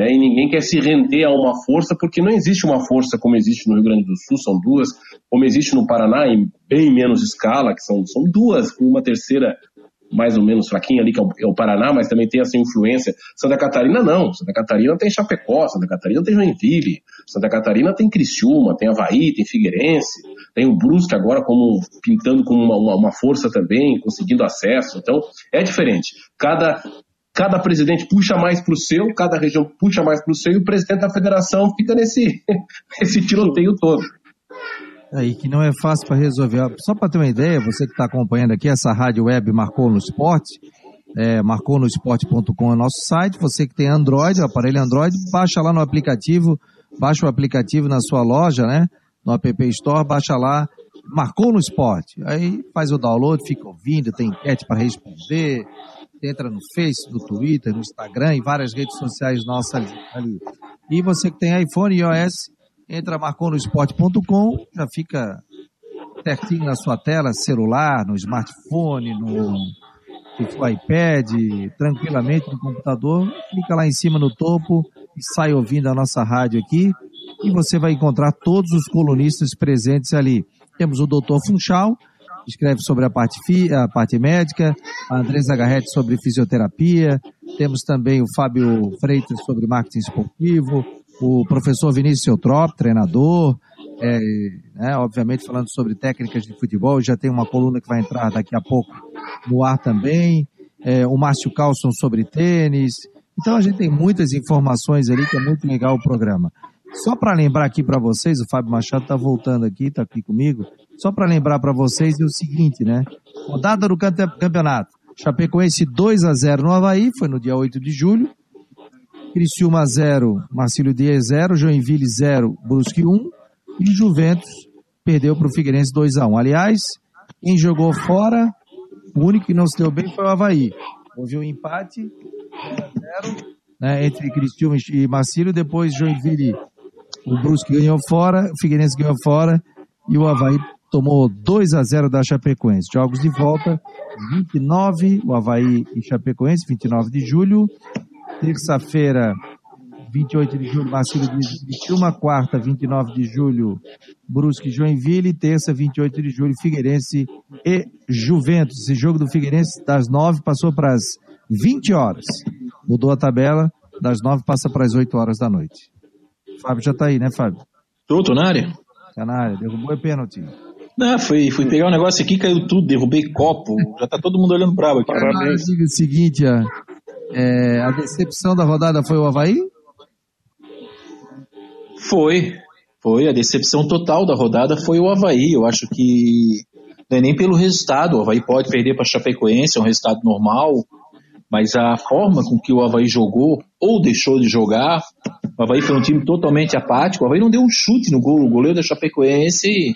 É, e ninguém quer se render a uma força, porque não existe uma força como existe no Rio Grande do Sul, são duas, como existe no Paraná, em bem menos escala, que são, são duas, com uma terceira mais ou menos fraquinha ali, que é o, é o, Paraná, mas também tem essa influência. Santa Catarina não. Santa Catarina tem Chapecó, Santa Catarina tem Joinville, Santa Catarina tem Criciúma, tem Havaí, tem Figueirense, tem o Brusque agora como pintando como uma, uma, uma força também, conseguindo acesso. Então, é diferente. Cada, cada presidente puxa mais para o seu, cada região puxa mais para o seu, e o presidente da federação fica nesse, <laughs> nesse tiroteio todo. Aí que não é fácil para resolver. Só para ter uma ideia, você que está acompanhando aqui, essa rádio web marcou no esporte, é, marcou no esporte.com é nosso site. Você que tem Android, aparelho Android, baixa lá no aplicativo, baixa o aplicativo na sua loja, né? No App Store, baixa lá, marcou no esporte. Aí faz o download, fica ouvindo, tem enquete para responder, entra no Face, no Twitter, no Instagram e várias redes sociais nossas ali. E você que tem iPhone e iOS, entra marconosport.com, já fica certinho na sua tela, celular, no smartphone, no, no iPad, tranquilamente no computador, clica lá em cima no topo e sai ouvindo a nossa rádio aqui e você vai encontrar todos os colunistas presentes ali. Temos o Dr. Funchal, escreve sobre a parte, fi, a parte médica, a Andresa Garretti sobre fisioterapia, temos também o Fábio Freitas sobre marketing esportivo, o professor Vinícius Eutrop, treinador, é, né, obviamente falando sobre técnicas de futebol, já tem uma coluna que vai entrar daqui a pouco no ar também, é, o Márcio Carlson sobre tênis, então a gente tem muitas informações ali que é muito legal o programa. Só para lembrar aqui para vocês, o Fábio Machado está voltando aqui, está aqui comigo, só para lembrar para vocês é o seguinte, né, rodada do campeonato, Chapecoense 2 a 0 no Havaí, foi no dia 8 de julho, Criciúma 0, Marcílio Dias 0, Joinville 0, Brusque 1 e Juventus perdeu para o Figueirense 2 a 1. Aliás, quem jogou fora, o único que não se deu bem foi o Havaí. Houve um empate 0 né, entre Criciúma e Marcílio, depois Joinville, o Brusque ganhou fora, o Figueirense ganhou fora e o Havaí tomou 2 a 0 da Chapecoense. Jogos de volta, 29, o Havaí e Chapecoense, 29 de julho, Terça-feira, 28 de julho, Marcílio de Criciúma. Quarta, 29 de julho, Brusque Joinville. Terça, 28 de julho, Figueirense e Juventus. Esse jogo do Figueirense das 9 passou para as 20 horas. Mudou a tabela, das 9 passa para as 8 horas da noite. Fábio já está aí, né, Fábio? Tô, tô na área. Tá na área, derrubou e pênalti. Não, fui, fui pegar um negócio aqui, caiu tudo, derrubei copo. Já tá todo mundo olhando bravo aqui. Parabéns. Diga o seguinte, ó. É, a decepção da rodada foi o Havaí? Foi. Foi. A decepção total da rodada foi o Havaí. Eu acho que não é nem pelo resultado. O Havaí pode perder para a Chapecoense, é um resultado normal. Mas a forma com que o Havaí jogou ou deixou de jogar, o Havaí foi um time totalmente apático. O Havaí não deu um chute no gol. O goleiro da Chapecoense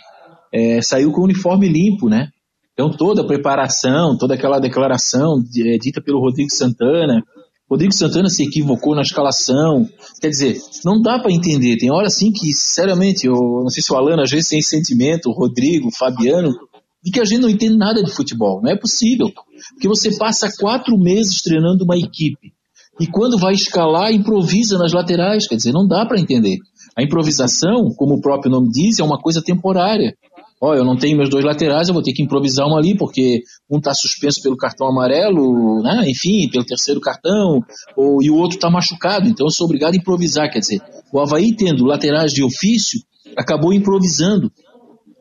é, saiu com o uniforme limpo, né? Então toda a preparação, toda aquela declaração é, dita pelo Rodrigo Santana, Rodrigo Santana se equivocou na escalação. Quer dizer, não dá para entender. Tem hora assim que, sinceramente, eu não sei se o Alano às vezes tem sentimento, o Rodrigo, o Fabiano, de que a gente não entende nada de futebol. Não é possível. Porque você passa quatro meses treinando uma equipe. E quando vai escalar, improvisa nas laterais. Quer dizer, não dá para entender. A improvisação, como o próprio nome diz, é uma coisa temporária ó, eu não tenho meus dois laterais, eu vou ter que improvisar um ali, porque um está suspenso pelo cartão amarelo, né? enfim, pelo terceiro cartão, ou, e o outro está machucado, então eu sou obrigado a improvisar. Quer dizer, o Havaí tendo laterais de ofício, acabou improvisando.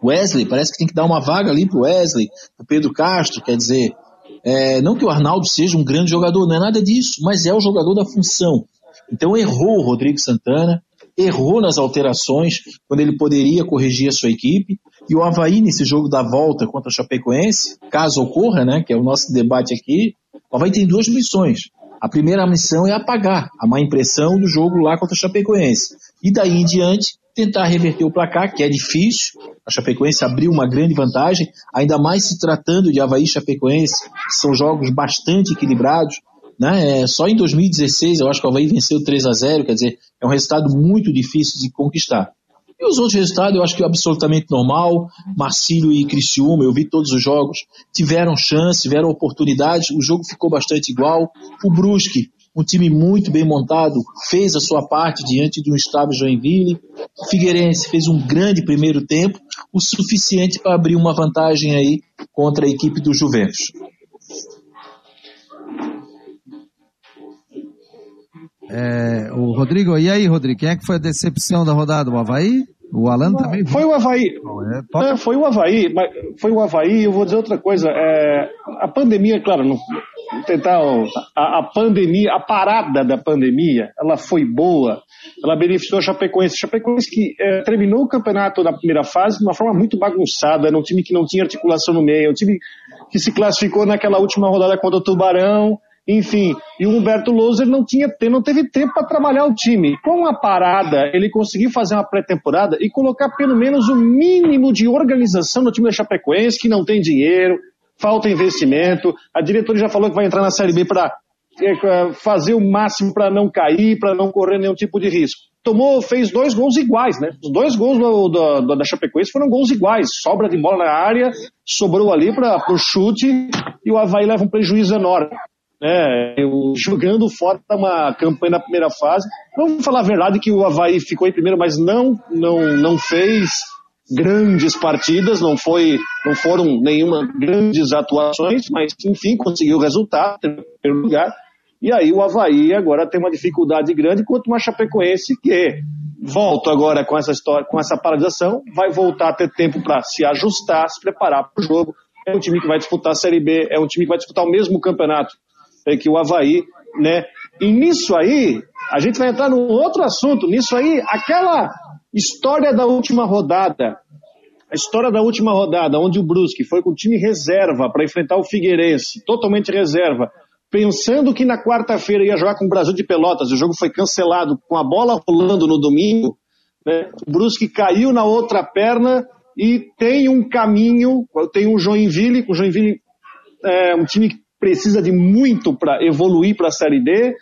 Wesley, parece que tem que dar uma vaga ali pro Wesley, pro Pedro Castro, quer dizer, é, não que o Arnaldo seja um grande jogador, não é nada disso, mas é o jogador da função. Então errou o Rodrigo Santana, errou nas alterações, quando ele poderia corrigir a sua equipe, e o Havaí, nesse jogo da volta contra o Chapecoense, caso ocorra, né, que é o nosso debate aqui, o Havaí tem duas missões. A primeira missão é apagar a má impressão do jogo lá contra o Chapecoense. E daí em diante, tentar reverter o placar, que é difícil. A Chapecoense abriu uma grande vantagem, ainda mais se tratando de Havaí e Chapecoense, são jogos bastante equilibrados. Né? É, só em 2016 eu acho que o Havaí venceu 3 a 0 quer dizer, é um resultado muito difícil de conquistar. E os outros resultados eu acho que é absolutamente normal. Marcílio e Criciúma, eu vi todos os jogos, tiveram chance, tiveram oportunidade, o jogo ficou bastante igual. O Brusque um time muito bem montado, fez a sua parte diante de um estádio Joinville. O Figueirense fez um grande primeiro tempo, o suficiente para abrir uma vantagem aí contra a equipe do Juventus. É, o Rodrigo, e aí, Rodrigo, quem é que foi a decepção da rodada? O Havaí? O Alan também? Foi o Havaí. É, é, foi o Havaí, mas foi o Havaí, eu vou dizer outra coisa. É, a pandemia, claro, não, tentar a, a, pandemia, a parada da pandemia, ela foi boa, ela beneficiou a Chapecoense. A Chapecoense que é, terminou o campeonato na primeira fase de uma forma muito bagunçada, era um time que não tinha articulação no meio, um time que se classificou naquela última rodada contra o Tubarão, enfim, e o Humberto Loser não, tinha, não teve tempo para trabalhar o time. Com a parada, ele conseguiu fazer uma pré-temporada e colocar pelo menos o mínimo de organização no time da Chapecoense, que não tem dinheiro, falta investimento. A diretoria já falou que vai entrar na Série B para é, fazer o máximo para não cair, para não correr nenhum tipo de risco. Tomou, fez dois gols iguais, né? Os dois gols do, do, da Chapecoense foram gols iguais. Sobra de bola na área, sobrou ali para o chute e o Havaí leva um prejuízo enorme. É, eu, jogando fora uma campanha na primeira fase. Vamos falar a verdade que o Havaí ficou em primeiro, mas não, não, não fez grandes partidas, não foi, não foram nenhuma grandes atuações, mas enfim, conseguiu o resultado, em primeiro lugar. E aí o Havaí agora tem uma dificuldade grande quanto uma Chapecoense que volta agora com essa história, com essa paralisação, vai voltar a ter tempo para se ajustar, se preparar para o jogo. É um time que vai disputar a Série B, é um time que vai disputar o mesmo campeonato que o Havaí, né? E nisso aí, a gente vai entrar num outro assunto, nisso aí, aquela História da última rodada. A história da última rodada, onde o Brusque foi com o time reserva para enfrentar o Figueirense, totalmente reserva, pensando que na quarta-feira ia jogar com o Brasil de Pelotas, o jogo foi cancelado com a bola rolando no domingo, né? o Brusque caiu na outra perna e tem um caminho, tem um Joinville, o Joinville é um time precisa de muito para evoluir para a Série D,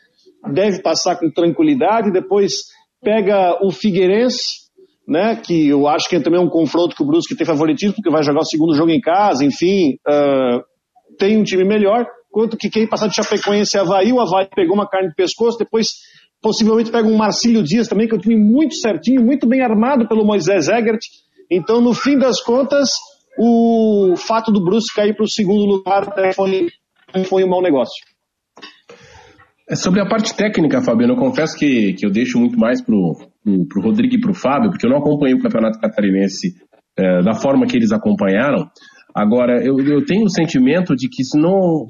deve passar com tranquilidade, depois pega o Figueirense, né, que eu acho que é também um confronto que o Brusque tem favoritismo, porque vai jogar o segundo jogo em casa, enfim, uh, tem um time melhor, quanto que quem passar de Chapecoense é Havaí, o Havaí pegou uma carne de pescoço, depois possivelmente pega um Marcílio Dias também, que é um time muito certinho, muito bem armado pelo Moisés Egert, então no fim das contas, o fato do Brusque cair para o segundo lugar foi, foi um mau negócio. É sobre a parte técnica, Fabiano, eu confesso que, que eu deixo muito mais pro, pro Rodrigo e pro Fábio, porque eu não acompanhei o Campeonato Catarinense é, da forma que eles acompanharam. Agora, eu, eu tenho o sentimento de que se não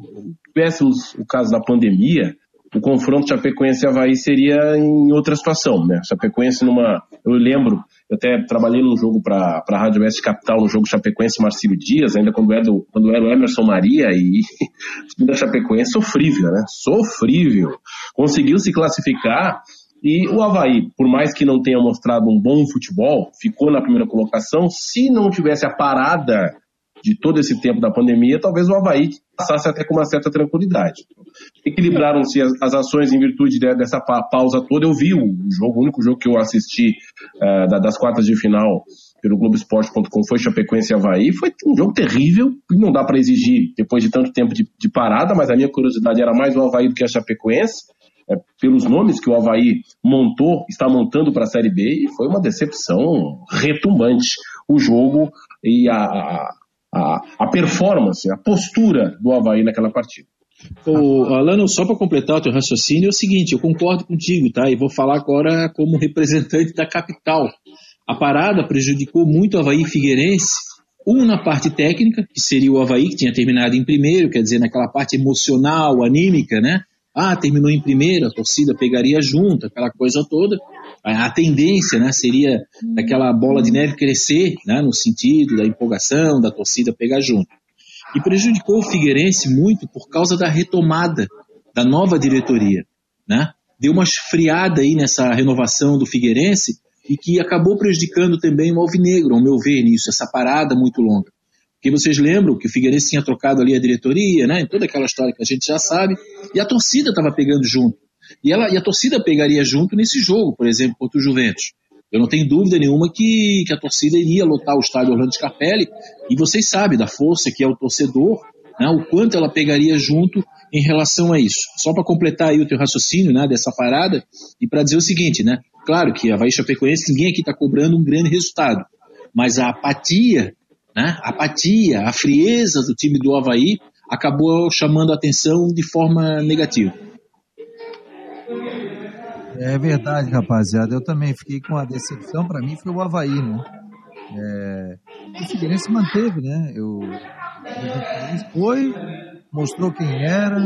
tivéssemos o caso da pandemia, o confronto Chapecoense e Havaí seria em outra situação, né? Chapecoense numa. Eu lembro, eu até trabalhei num jogo para a Rádio Oeste Capital, no jogo Chapecoense Marcílio Dias, ainda quando era, do, quando era o Emerson Maria, e <laughs> da Chapecoense sofrível, né? Sofrível. Conseguiu se classificar e o Havaí, por mais que não tenha mostrado um bom futebol, ficou na primeira colocação. Se não tivesse a parada de todo esse tempo da pandemia, talvez o Havaí passasse até com uma certa tranquilidade. Equilibraram-se as, as, ações em virtude de, dessa pa pausa toda. Eu vi o jogo, o único jogo que eu assisti uh, da, das quartas de final pelo Globoesporte.com foi Chapecoense e Havaí. Foi um jogo terrível, não dá para exigir depois de tanto tempo de, de, parada, mas a minha curiosidade era mais o Havaí do que a Chapecoense. É, pelos nomes que o Havaí montou, está montando para a Série B, e foi uma decepção retumbante o jogo e a a, a performance, a postura do Havaí naquela partida. O Alano, só para completar o teu raciocínio, é o seguinte, eu concordo contigo, tá? E vou falar agora como representante da capital. A parada prejudicou muito o Havaí Figueirense, um na parte técnica, que seria o Havaí, que tinha terminado em primeiro, quer dizer, naquela parte emocional, anímica, né? Ah, terminou em primeiro, a torcida pegaria junto, aquela coisa toda a tendência né, seria daquela bola de neve crescer, né, no sentido da empolgação, da torcida pegar junto. E prejudicou o Figueirense muito por causa da retomada da nova diretoria. Né? Deu uma esfriada aí nessa renovação do Figueirense e que acabou prejudicando também o Alvinegro, ao meu ver, nisso, essa parada muito longa. Porque vocês lembram que o Figueirense tinha trocado ali a diretoria, né, toda aquela história que a gente já sabe, e a torcida estava pegando junto. E, ela, e a torcida pegaria junto nesse jogo, por exemplo, contra o Juventus. Eu não tenho dúvida nenhuma que, que a torcida iria lotar o estádio Orlando Scarpelli, e vocês sabem da força que é o torcedor, né, o quanto ela pegaria junto em relação a isso. Só para completar aí o teu raciocínio, né, dessa parada, e para dizer o seguinte, né, claro que a Havaí Chapecoense, ninguém aqui está cobrando um grande resultado, mas a apatia, né, a apatia, a frieza do time do Havaí acabou chamando a atenção de forma negativa. É verdade, rapaziada. Eu também fiquei com a decepção. Para mim foi o Havaí, né? É... O Figueirense manteve, né? Eu... Foi, mostrou quem era,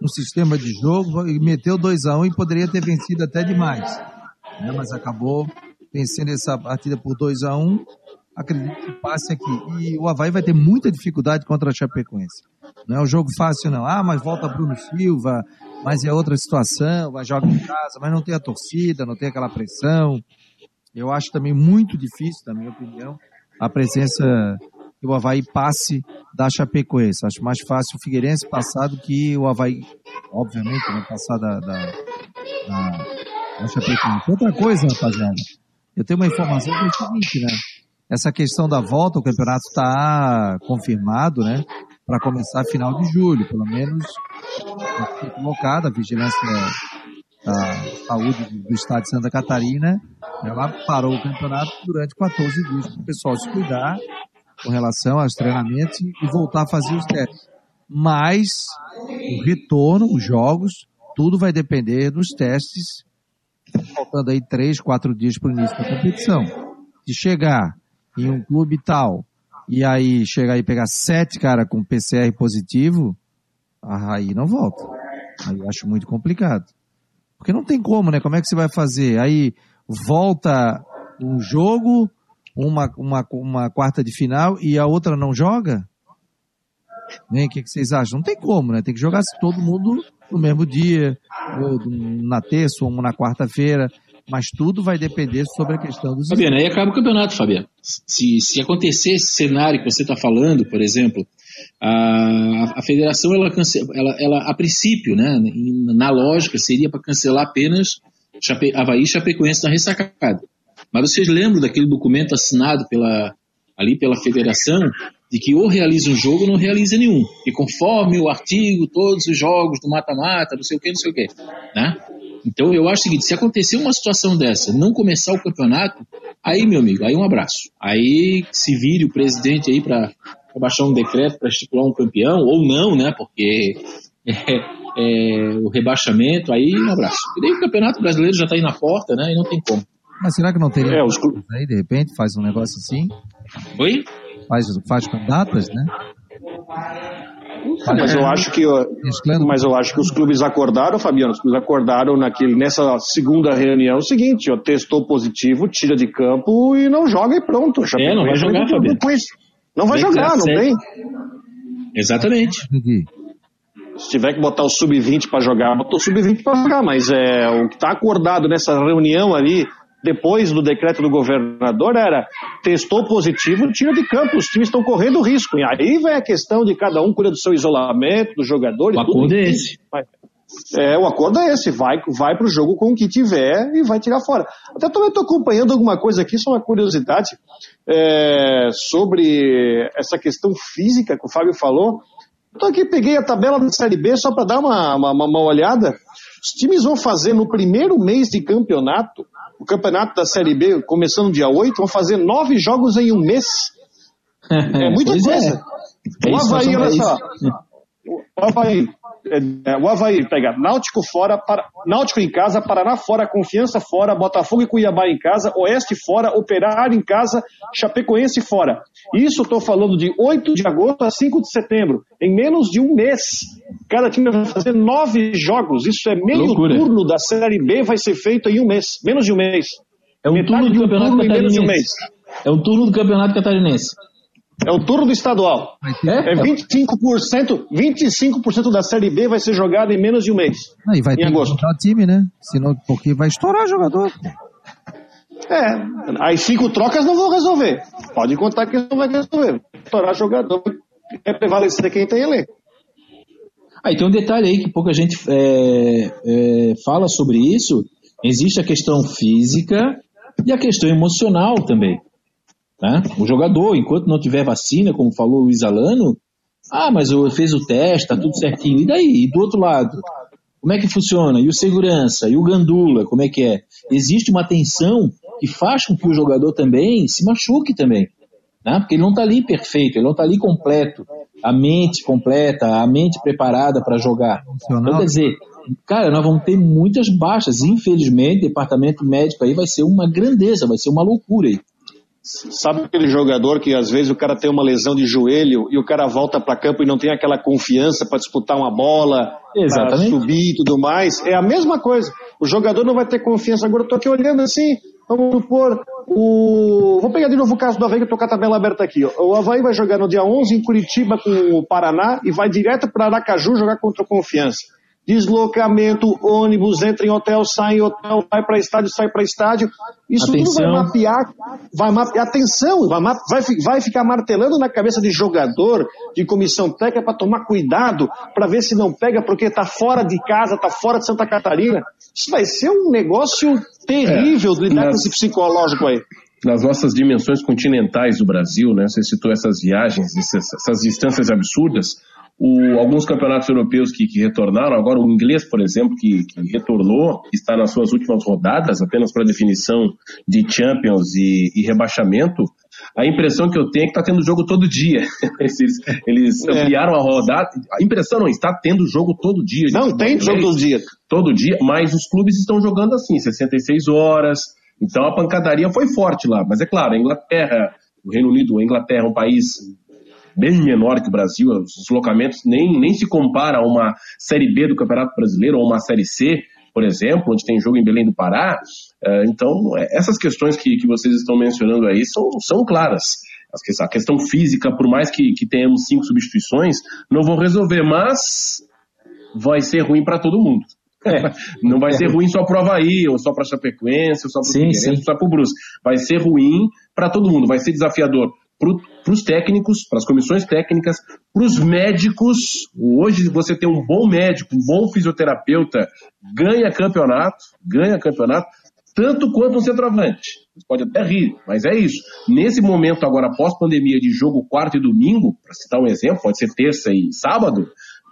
no sistema de jogo, e meteu 2x1 um, e poderia ter vencido até demais. Né? Mas acabou vencendo essa partida por 2x1. Um. Acredito que passe aqui. E o Havaí vai ter muita dificuldade contra a Chapecoense. Não é um jogo fácil, não. Ah, mas volta Bruno Silva, mas é outra situação, vai jogar em casa, mas não tem a torcida, não tem aquela pressão. Eu acho também muito difícil, na minha opinião, a presença que o Havaí passe da Chapecoense. Acho mais fácil o Figueirense passar do que o Havaí, obviamente, né, passar da, da, da, da Chapecoense. Outra coisa, rapaziada, eu tenho uma informação que é o seguinte, né? Essa questão da volta, o campeonato está confirmado, né? Para começar final de julho, pelo menos foi colocada a vigilância da saúde do estado de Santa Catarina, ela parou o campeonato durante 14 dias para o pessoal se cuidar com relação aos treinamentos e voltar a fazer os testes. Mas o retorno, os jogos, tudo vai depender dos testes, faltando aí três, quatro dias para o início da competição. Se chegar em um clube tal e aí chegar e pegar sete cara com PCR positivo, aí não volta. Aí acho muito complicado. Porque não tem como, né? Como é que você vai fazer? Aí volta um jogo, uma, uma, uma quarta de final e a outra não joga? O que, que vocês acham? Não tem como, né? Tem que jogar todo mundo no mesmo dia, ou na terça ou na quarta-feira mas tudo vai depender sobre a questão dos. Fabiano, aí acaba o campeonato, Fabiano. Se, se acontecer esse cenário que você está falando, por exemplo, a, a federação, ela, ela, ela, a princípio, né, na lógica, seria para cancelar apenas Chape, Havaí e Chapecoense na ressacada. Mas vocês lembram daquele documento assinado pela, ali pela federação de que ou realiza um jogo ou não realiza nenhum. E conforme o artigo, todos os jogos do mata-mata, não sei o que, não sei o que. Né? Então eu acho o seguinte, se acontecer uma situação dessa, não começar o campeonato, aí, meu amigo, aí um abraço. Aí se vire o presidente aí para baixar um decreto para estipular um campeão, ou não, né? Porque <laughs> é, é, o rebaixamento, aí um abraço. E daí o campeonato brasileiro já está aí na porta, né? E não tem como. Mas será que não teria é, os clubes aí, de repente, faz um negócio assim? Oi? Faz, faz com datas, né? Mas eu acho que mas eu acho que os clubes acordaram, Fabiano, os clubes acordaram naquele, nessa segunda reunião o seguinte, ó, testou positivo, tira de campo e não joga e pronto. É, não vai jogar, Fabiano. Não vai jogar, não tem. Exatamente. Se tiver que botar o sub-20 para jogar, botou o sub-20 para jogar, mas é o que está acordado nessa reunião ali depois do decreto do governador era testou positivo, tira de campo, os times estão correndo risco. E aí vem a questão de cada um cuida do seu isolamento, do jogador. O acordo é esse. É, o acordo é esse, vai, vai para o jogo com o que tiver e vai tirar fora. Até também estou acompanhando alguma coisa aqui, só uma curiosidade, é, sobre essa questão física que o Fábio falou. Estou aqui, peguei a tabela da Série B só para dar uma, uma, uma olhada. Os times vão fazer no primeiro mês de campeonato o campeonato da Série B, começando dia 8, vão fazer nove jogos em um mês. <laughs> É muita pois coisa. É. O Havaí, olha só. O Havaí, é, o Havaí pega Náutico fora, para, Náutico em casa, Paraná fora, Confiança fora, Botafogo e Cuiabá em casa, Oeste fora, Operário em casa, Chapecoense fora. Isso estou falando de 8 de agosto a 5 de setembro. Em menos de um mês, cada time vai fazer nove jogos. Isso é meio Loucura. turno da Série B, vai ser feito em um mês. Menos de um mês. É um Metade turno do campeonato turno catarinense. Um é um turno do campeonato catarinense. É o turno do estadual. É, é 25%, 25% da Série B vai ser jogada em menos de um mês. Ah, e vai ter agosto. que time, né? Senão, porque vai estourar jogador. É, aí cinco trocas não vão resolver. Pode contar que não vai resolver. Estourar jogador é prevalecer quem tem elenco. Ah, e tem um detalhe aí que pouca gente é, é, fala sobre isso. Existe a questão física e a questão emocional também. Né? O jogador, enquanto não tiver vacina, como falou o Luiz Alano, Ah, mas eu fez o teste, tá tudo certinho. E daí? E do outro lado? Como é que funciona? E o segurança? E o gandula? Como é que é? Existe uma tensão que faz com que o jogador também se machuque também. Né? Porque ele não está ali perfeito, ele não está ali completo. A mente completa, a mente preparada para jogar. Então, quer dizer, cara, nós vamos ter muitas baixas. Infelizmente, o departamento médico aí vai ser uma grandeza, vai ser uma loucura aí. Sabe aquele jogador que às vezes o cara tem uma lesão de joelho e o cara volta para campo e não tem aquela confiança para disputar uma bola, para subir e tudo mais? É a mesma coisa. O jogador não vai ter confiança. Agora eu tô aqui olhando assim, vamos supor, o... vou pegar de novo o caso do Havaí, que eu tô com a tabela aberta aqui. O Havaí vai jogar no dia 11 em Curitiba com o Paraná e vai direto para Aracaju jogar contra o Confiança deslocamento, ônibus, entra em hotel, sai em hotel, vai para estádio, sai para estádio. Isso atenção. tudo vai mapear, vai mapear, atenção, vai, vai, vai ficar martelando na cabeça de jogador, de comissão técnica para tomar cuidado, para ver se não pega porque está fora de casa, está fora de Santa Catarina. Isso vai ser um negócio terrível é, lidar nas, com esse psicológico aí. Nas nossas dimensões continentais do Brasil, né? Você citou essas viagens, essas, essas distâncias absurdas o, alguns campeonatos europeus que, que, retornaram, agora o inglês, por exemplo, que, que retornou, está nas suas últimas rodadas, apenas para definição de Champions e, e, rebaixamento. A impressão que eu tenho é que está tendo jogo todo dia. <laughs> eles, eles é. ampliaram a rodada. A impressão não, está tendo jogo todo dia. Não, tem jogo todo dia. Todo dia, mas os clubes estão jogando assim, 66 horas. Então a pancadaria foi forte lá. Mas é claro, a Inglaterra, o Reino Unido, a Inglaterra é um país bem menor que o Brasil, os deslocamentos nem, nem se compara a uma Série B do Campeonato Brasileiro ou uma Série C, por exemplo, onde tem jogo em Belém do Pará. Uh, então, é, essas questões que, que vocês estão mencionando aí são, são claras. A questão física, por mais que, que tenhamos cinco substituições, não vão resolver, mas vai ser ruim para todo mundo. É. <laughs> Não vai ser ruim só para o Havaí, ou só para a Chapecoense, ou só para o Figueirense, ou só para o Brusque. Vai ser ruim para todo mundo, vai ser desafiador para os técnicos, para as comissões técnicas, para os médicos. Hoje você tem um bom médico, um bom fisioterapeuta, ganha campeonato, ganha campeonato, tanto quanto um centroavante. Você pode até rir, mas é isso. Nesse momento agora, pós-pandemia de jogo quarto e domingo, para citar um exemplo, pode ser terça e sábado,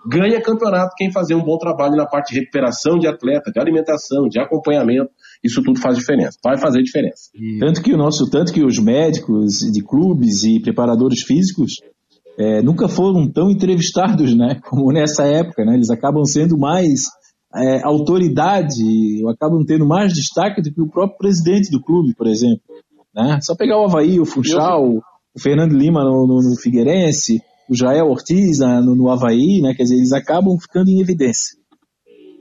ganha campeonato quem fazer um bom trabalho na parte de recuperação de atleta, de alimentação, de acompanhamento. Isso tudo faz diferença, vai fazer diferença. Tanto que o nosso, tanto que os médicos de clubes e preparadores físicos é, nunca foram tão entrevistados, né, <laughs> como nessa época, né? Eles acabam sendo mais é, autoridade, acabam tendo mais destaque do que o próprio presidente do clube, por exemplo. Né? Só pegar o Havaí, o Funchal, o Fernando Lima no, no, no Figueirense, o Jael Ortiz no, no Havaí, né? Quer dizer, eles acabam ficando em evidência.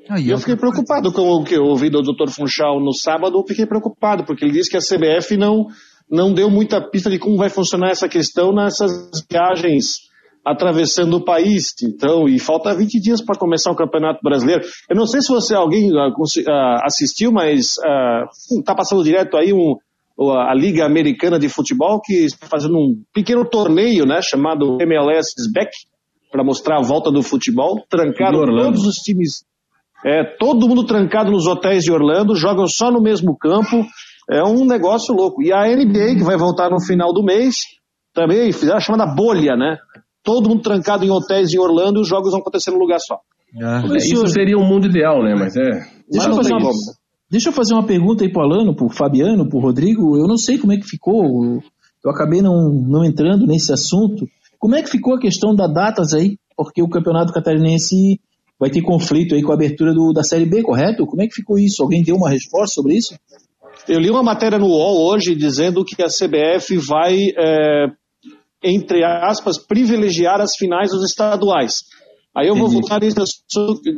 Ah, eu fiquei preocupado com o que eu ouvi do Dr. Funchal no sábado, fiquei preocupado, porque ele disse que a CBF não, não deu muita pista de como vai funcionar essa questão nessas viagens atravessando o país. Então, e falta 20 dias para começar o Campeonato Brasileiro. Eu não sei se você alguém uh, uh, assistiu, mas está uh, passando direto aí um, a Liga Americana de Futebol, que está fazendo um pequeno torneio, né, chamado MLS Back, para mostrar a volta do futebol. Trancaram todos os times é, todo mundo trancado nos hotéis de Orlando, jogam só no mesmo campo. É um negócio louco. E a NBA, que vai voltar no final do mês, também fizeram a chamada bolha, né? Todo mundo trancado em hotéis em Orlando e os jogos vão acontecer num lugar só. É, isso seria um mundo ideal, né? Mas é. Deixa, eu fazer, uma, deixa eu fazer uma pergunta aí pro Alano, pro Fabiano, pro Rodrigo. Eu não sei como é que ficou. Eu acabei não, não entrando nesse assunto. Como é que ficou a questão das datas aí? Porque o campeonato catarinense vai ter conflito aí com a abertura do, da Série B, correto? Como é que ficou isso? Alguém deu uma resposta sobre isso? Eu li uma matéria no UOL hoje dizendo que a CBF vai, é, entre aspas, privilegiar as finais dos estaduais. Aí eu Entendi. vou voltar nisso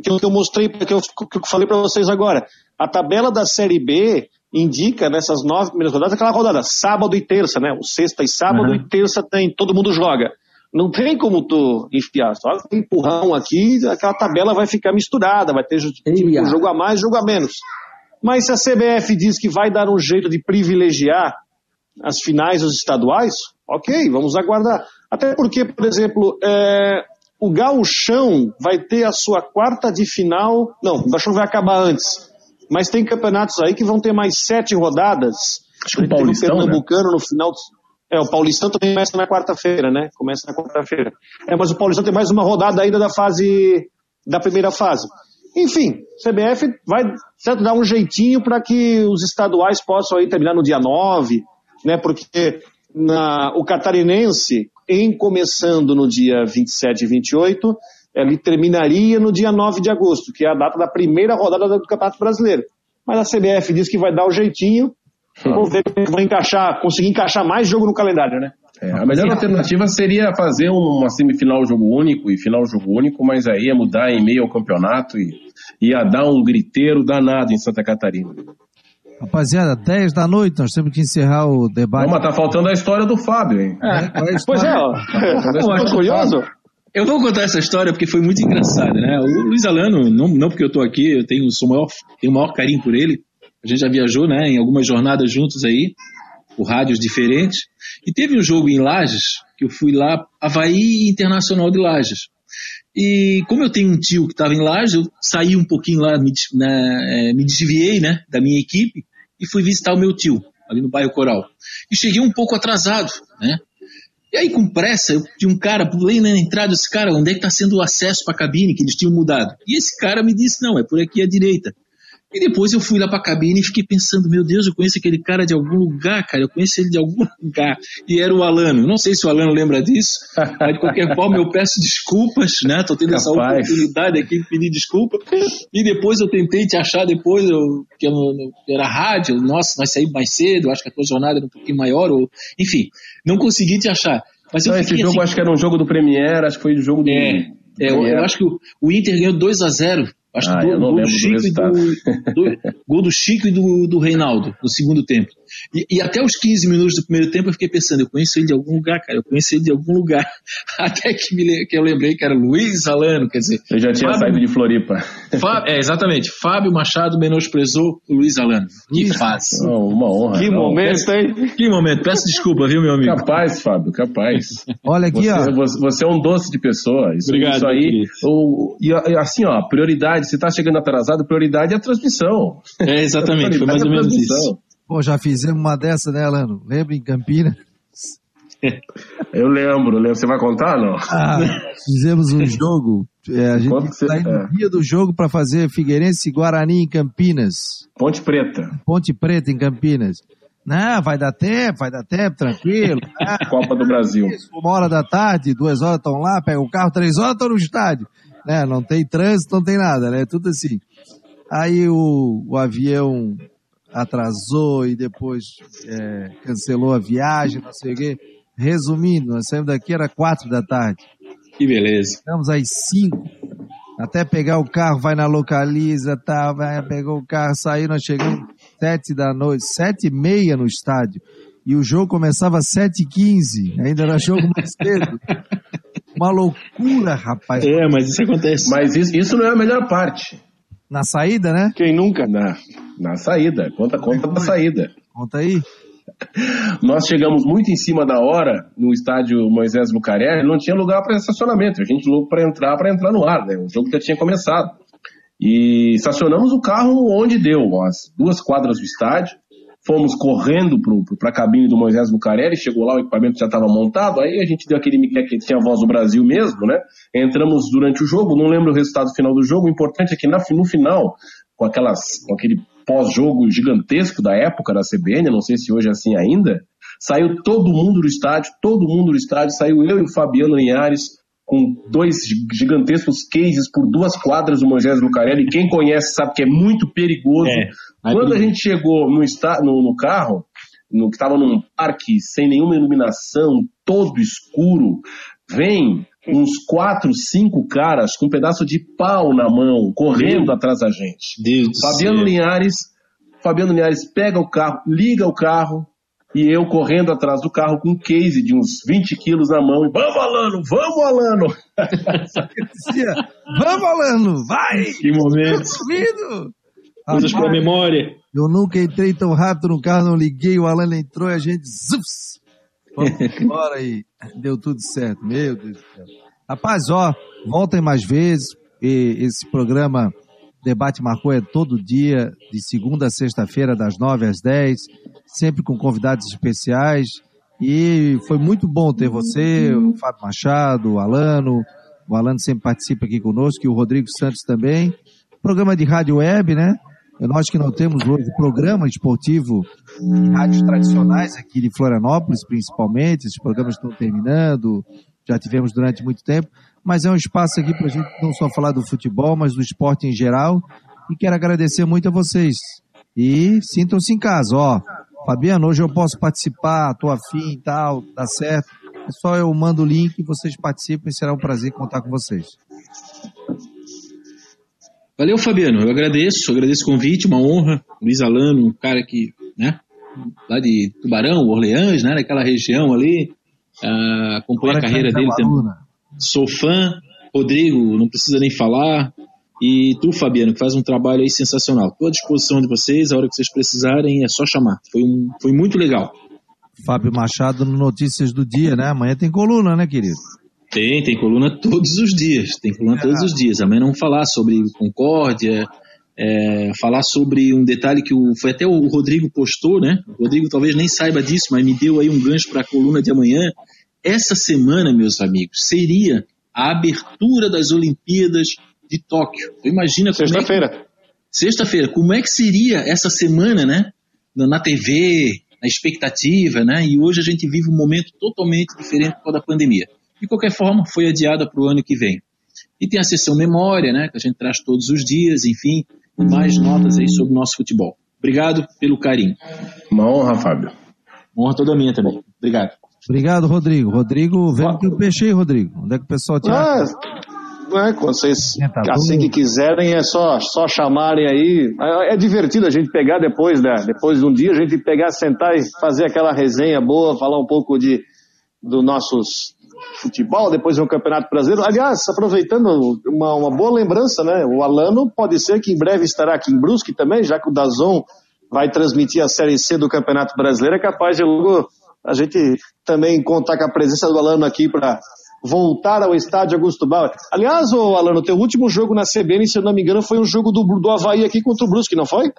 que eu mostrei, que eu, que eu falei para vocês agora. A tabela da Série B indica nessas nove primeiras rodadas aquela rodada, sábado e terça, né? O sexta e sábado uhum. e terça tem, todo mundo joga. Não tem como tu enfiar. Só um empurrão aqui, aquela tabela vai ficar misturada, vai ter tipo, jogo a mais, jogo a menos. Mas se a CBF diz que vai dar um jeito de privilegiar as finais dos estaduais, ok, vamos aguardar. Até porque, por exemplo, é, o Gauchão vai ter a sua quarta de final. Não, o Gauchão vai acabar antes. Mas tem campeonatos aí que vão ter mais sete rodadas. Acho que o Paulistão, o Pernambucano né? no final. É, o Paulistão também começa na quarta-feira, né? Começa na quarta-feira. É, mas o Paulistão tem mais uma rodada ainda da fase, da primeira fase. Enfim, CBF vai certo, dar um jeitinho para que os estaduais possam aí terminar no dia 9, né? Porque na, o catarinense, em começando no dia 27 e 28, ele terminaria no dia 9 de agosto, que é a data da primeira rodada do Campeonato Brasileiro. Mas a CBF diz que vai dar o jeitinho. Vamos ver se vai encaixar, conseguir encaixar mais jogo no calendário, né? É, a melhor alternativa seria fazer uma semifinal jogo único e final jogo único, mas aí ia mudar em meio ao campeonato e ia dar um griteiro danado em Santa Catarina. Rapaziada, 10 da noite, nós temos que encerrar o debate. Não, mas tá faltando a história do Fábio, hein? É, pois é, ó. Tô curioso. Eu vou contar essa história porque foi muito engraçada, né? O Luiz Alano, não, não porque eu tô aqui, eu tenho, sou maior, tenho o maior carinho por ele. A gente já viajou, né, em algumas jornadas juntos aí, por rádios diferentes. E teve um jogo em Lages, que eu fui lá, Havaí Internacional de Lages. E como eu tenho um tio que estava em Lages, eu saí um pouquinho lá, me, é, me desviei, né, da minha equipe e fui visitar o meu tio, ali no bairro Coral. E cheguei um pouco atrasado, né? E aí, com pressa, eu tinha um cara, pulei na entrada, esse cara, onde é que está sendo o acesso para a cabine, que eles tinham mudado? E esse cara me disse, não, é por aqui à direita. E depois eu fui lá pra cabine e fiquei pensando, meu Deus, eu conheço aquele cara de algum lugar, cara, eu conheço ele de algum <laughs> lugar. E era o Alano. Não sei se o Alano lembra disso, mas de qualquer <laughs> forma eu peço desculpas, né? Tô tendo Capaz. essa oportunidade aqui de pedir desculpa. E depois eu tentei te achar depois, eu, que eu, era rádio, nossa, nós saímos mais cedo, acho que a tua jornada era um pouquinho maior, ou, enfim, não consegui te achar. Mas não, esse jogo assim, acho que era um jogo do Premier, acho que foi o jogo do. É, é eu, eu, acho que o, o Inter ganhou 2 a 0 Acho ah, que gol, gol do Chico do e do, do, <laughs> gol do Chico e do, do Reinaldo no segundo tempo. E, e, até os 15 minutos do primeiro tempo eu fiquei pensando, eu conheço ele de algum lugar, cara, eu conheço ele de algum lugar. <laughs> Até que, me, que eu lembrei que era Luiz Alano, quer dizer. Eu já tinha Fábio, saído de Floripa. Fábio, é, exatamente. Fábio Machado menosprezou o Luiz Alano. Que fase. Oh, uma honra. Que não, momento, hein? Que momento. Peço desculpa, viu, meu amigo? Capaz, Fábio, capaz. Olha aqui, você, ó. Você é um doce de pessoa. Isso, Obrigado. Isso aí. O, e assim, ó, prioridade, se tá chegando atrasado, prioridade é a transmissão. É, exatamente. Foi mais ou menos isso. Pô, já fizemos uma dessa, né, Alano? Lembra em Campinas? <laughs> Eu lembro, lembro. Você vai contar, não? Ah, fizemos um <laughs> jogo. É, a gente está indo no dia do jogo para fazer Figueirense e Guarani em Campinas. Ponte Preta. Ponte Preta em Campinas. Não, vai dar tempo, vai dar tempo, tranquilo. <laughs> Copa do Brasil. Uma hora da tarde, duas horas estão lá, pega o carro, três horas estão no estádio. Né? Não tem trânsito, não tem nada, né? Tudo assim. Aí o, o avião atrasou e depois é, cancelou a viagem, não sei o quê. Resumindo, nós saímos daqui, era quatro da tarde. Que beleza. Estamos às cinco. Até pegar o carro, vai na localiza, tá, vai, pegou o carro, saiu, nós chegamos sete da noite, sete e meia no estádio. E o jogo começava às sete e quinze, ainda era jogo mais <laughs> cedo. Uma loucura, rapaz. É, mas isso acontece. Mas isso, isso não é a melhor parte. Na saída, né? Quem nunca? Na, na saída. Conta, conta da saída. Conta aí. <laughs> Nós chegamos muito em cima da hora no estádio Moisés Lucarelli, não tinha lugar para estacionamento. A gente louco para entrar, para entrar no ar, né? O jogo já tinha começado. E estacionamos o carro onde deu, as duas quadras do estádio. Fomos correndo para a cabine do Moisés Bucarelli, chegou lá, o equipamento já estava montado, aí a gente deu aquele miqué que tinha a voz do Brasil mesmo, né? Entramos durante o jogo, não lembro o resultado final do jogo, o importante é que no final, com, aquelas, com aquele pós-jogo gigantesco da época da CBN, não sei se hoje é assim ainda, saiu todo mundo do estádio, todo mundo do estádio, saiu eu e o Fabiano Linhares, com dois gigantescos cases por duas quadras do Moisés Lucarelli. Quem conhece sabe que é muito perigoso. É, Quando a gente chegou no, no, no carro, no, que estava num parque sem nenhuma iluminação, todo escuro, vem uns quatro, cinco caras com um pedaço de pau na mão, correndo Meu atrás da gente. Deus Fabiano Linhares, Fabiano Linhares pega o carro, liga o carro, e eu correndo atrás do carro com um case de uns 20 quilos na mão e vamos Alano, vamos Alano! <laughs> vamos Alano, vai! Que momento! Coisas para memória. Eu nunca entrei tão rápido no carro, não liguei, o Alano entrou e a gente zups, vamos embora aí. Deu tudo certo, meu Deus do céu. Rapaz, ó, voltem mais vezes, e esse programa Debate Marcou é todo dia, de segunda a sexta-feira, das nove às dez sempre com convidados especiais E foi muito bom ter você, o Fábio Machado, o Alano. O Alano sempre participa aqui conosco e o Rodrigo Santos também. Programa de rádio web, né? Nós que não temos hoje programa esportivo em rádios tradicionais aqui de Florianópolis, principalmente. Esses programas estão terminando, já tivemos durante muito tempo. Mas é um espaço aqui para a gente não só falar do futebol, mas do esporte em geral. E quero agradecer muito a vocês. E sintam-se em casa, ó. Fabiano, hoje eu posso participar, tô afim e tal, tá certo. É só eu mando o link e vocês participem, será um prazer contar com vocês. Valeu, Fabiano. Eu agradeço, agradeço o convite, uma honra. Luiz Alano, um cara que, né, lá de Tubarão, Orleans, né, naquela região ali, uh, acompanha a carreira dele também. Sou fã. Rodrigo, não precisa nem falar. E tu, Fabiano, que faz um trabalho aí sensacional. Estou à disposição de vocês, a hora que vocês precisarem, é só chamar. Foi, um, foi muito legal. Fábio Machado no Notícias do Dia, né? Amanhã tem coluna, né, querido? Tem, tem coluna todos os dias. Tem coluna é. todos os dias. Amanhã vamos falar sobre Concórdia, é, falar sobre um detalhe que o, foi até o Rodrigo postou, né? O Rodrigo talvez nem saiba disso, mas me deu aí um gancho para a coluna de amanhã. Essa semana, meus amigos, seria a abertura das Olimpíadas de Tóquio. Então, imagina Sexta-feira. É Sexta-feira. Como é que seria essa semana, né? Na TV, na expectativa, né? E hoje a gente vive um momento totalmente diferente por causa da pandemia. De qualquer forma, foi adiada para o ano que vem. E tem a sessão memória, né? Que a gente traz todos os dias, enfim, mais notas aí sobre o nosso futebol. Obrigado pelo carinho. Uma honra, Fábio. Uma honra toda minha também. Obrigado. Obrigado, Rodrigo. Rodrigo, vendo que eu peixei, Rodrigo. Onde é que o pessoal te ah, é, quando vocês, é, tá assim que quiserem, é só, só chamarem aí. É, é, divertido a gente pegar depois, né? Depois de um dia, a gente pegar, sentar e fazer aquela resenha boa, falar um pouco de do nossos futebol, depois de um campeonato brasileiro. Aliás, aproveitando uma, uma boa lembrança, né? O Alano pode ser que em breve estará aqui em Brusque também, já que o Dazon vai transmitir a Série C do Campeonato Brasileiro, é capaz de logo a gente também contar com a presença do Alano aqui para voltar ao estádio Augusto Bauer. Aliás, ô Alano, o teu último jogo na CBN, se eu não me engano, foi um jogo do, do Havaí aqui contra o Brusque, não foi?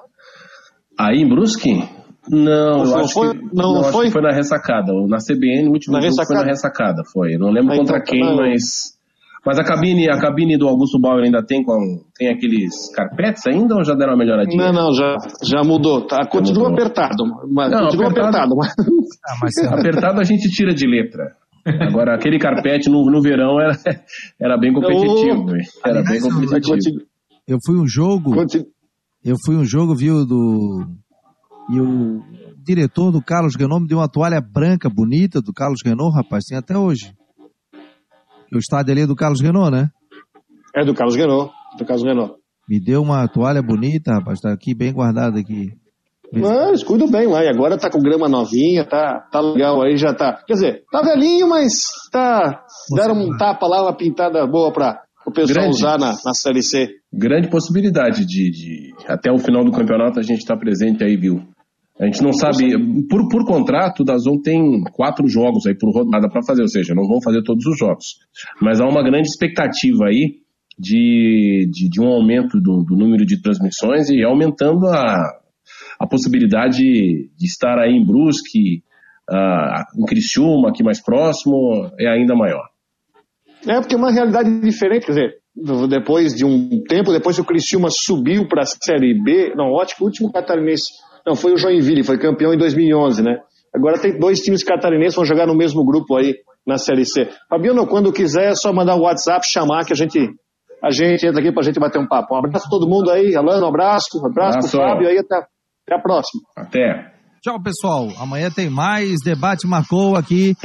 Aí em Brusque? Não, não acho foi, que, não, não foi? foi na ressacada. Na CBN, o último na jogo ressacada? foi na ressacada, foi. Não lembro contra então, quem, mas. Mas a cabine, a cabine do Augusto Bauer ainda tem, com, tem aqueles carpetes ainda ou já deram uma melhoradinha? Não, não, já, já mudou. Tá, continua mudou. apertado. Mas, não, continua apertado. apertado mas... <laughs> Ah, mas... apertado a gente tira de letra. Agora, aquele carpete no, no verão era, era bem competitivo. Eu... Era bem competitivo. Eu fui um jogo. Eu fui um jogo, viu, do. E o diretor do Carlos Renault me deu uma toalha branca bonita do Carlos Renault, rapaz, tem até hoje. O estádio ali é do Carlos Renault, né? É do Carlos Renault, do Carlos Renault. Me deu uma toalha bonita, rapaz, tá aqui bem guardada aqui. Mas cuido bem lá, e agora tá com grama novinha, tá, tá legal aí, já tá. Quer dizer, tá velhinho, mas tá. Deram um tapa lá, uma pintada boa pra o pessoal grande, usar na, na Série C. Grande possibilidade de, de, até o final do campeonato a gente estar tá presente aí, viu? A gente não sabe, por, por contrato, o Dazon tem quatro jogos aí por rodada para fazer, ou seja, não vão fazer todos os jogos. Mas há uma grande expectativa aí de, de, de um aumento do, do, número de transmissões e aumentando a, a possibilidade de estar aí em Brusque, uh, em Criciúma, aqui mais próximo, é ainda maior. É, porque é uma realidade diferente, quer dizer, depois de um tempo, depois que o Criciúma subiu para a Série B, não, ótimo, o último catarinense não, foi o Joinville, foi campeão em 2011, né? Agora tem dois times catarinenses vão jogar no mesmo grupo aí na Série C. Fabiano, quando quiser é só mandar o um WhatsApp, chamar que a gente a gente entra aqui pra gente bater um papo. Um abraço a todo mundo aí, Alano, um abraço, um abraço, abraço. pro Fábio aí, até, até a próxima. Até. Tchau, pessoal. Amanhã tem mais debate marcou aqui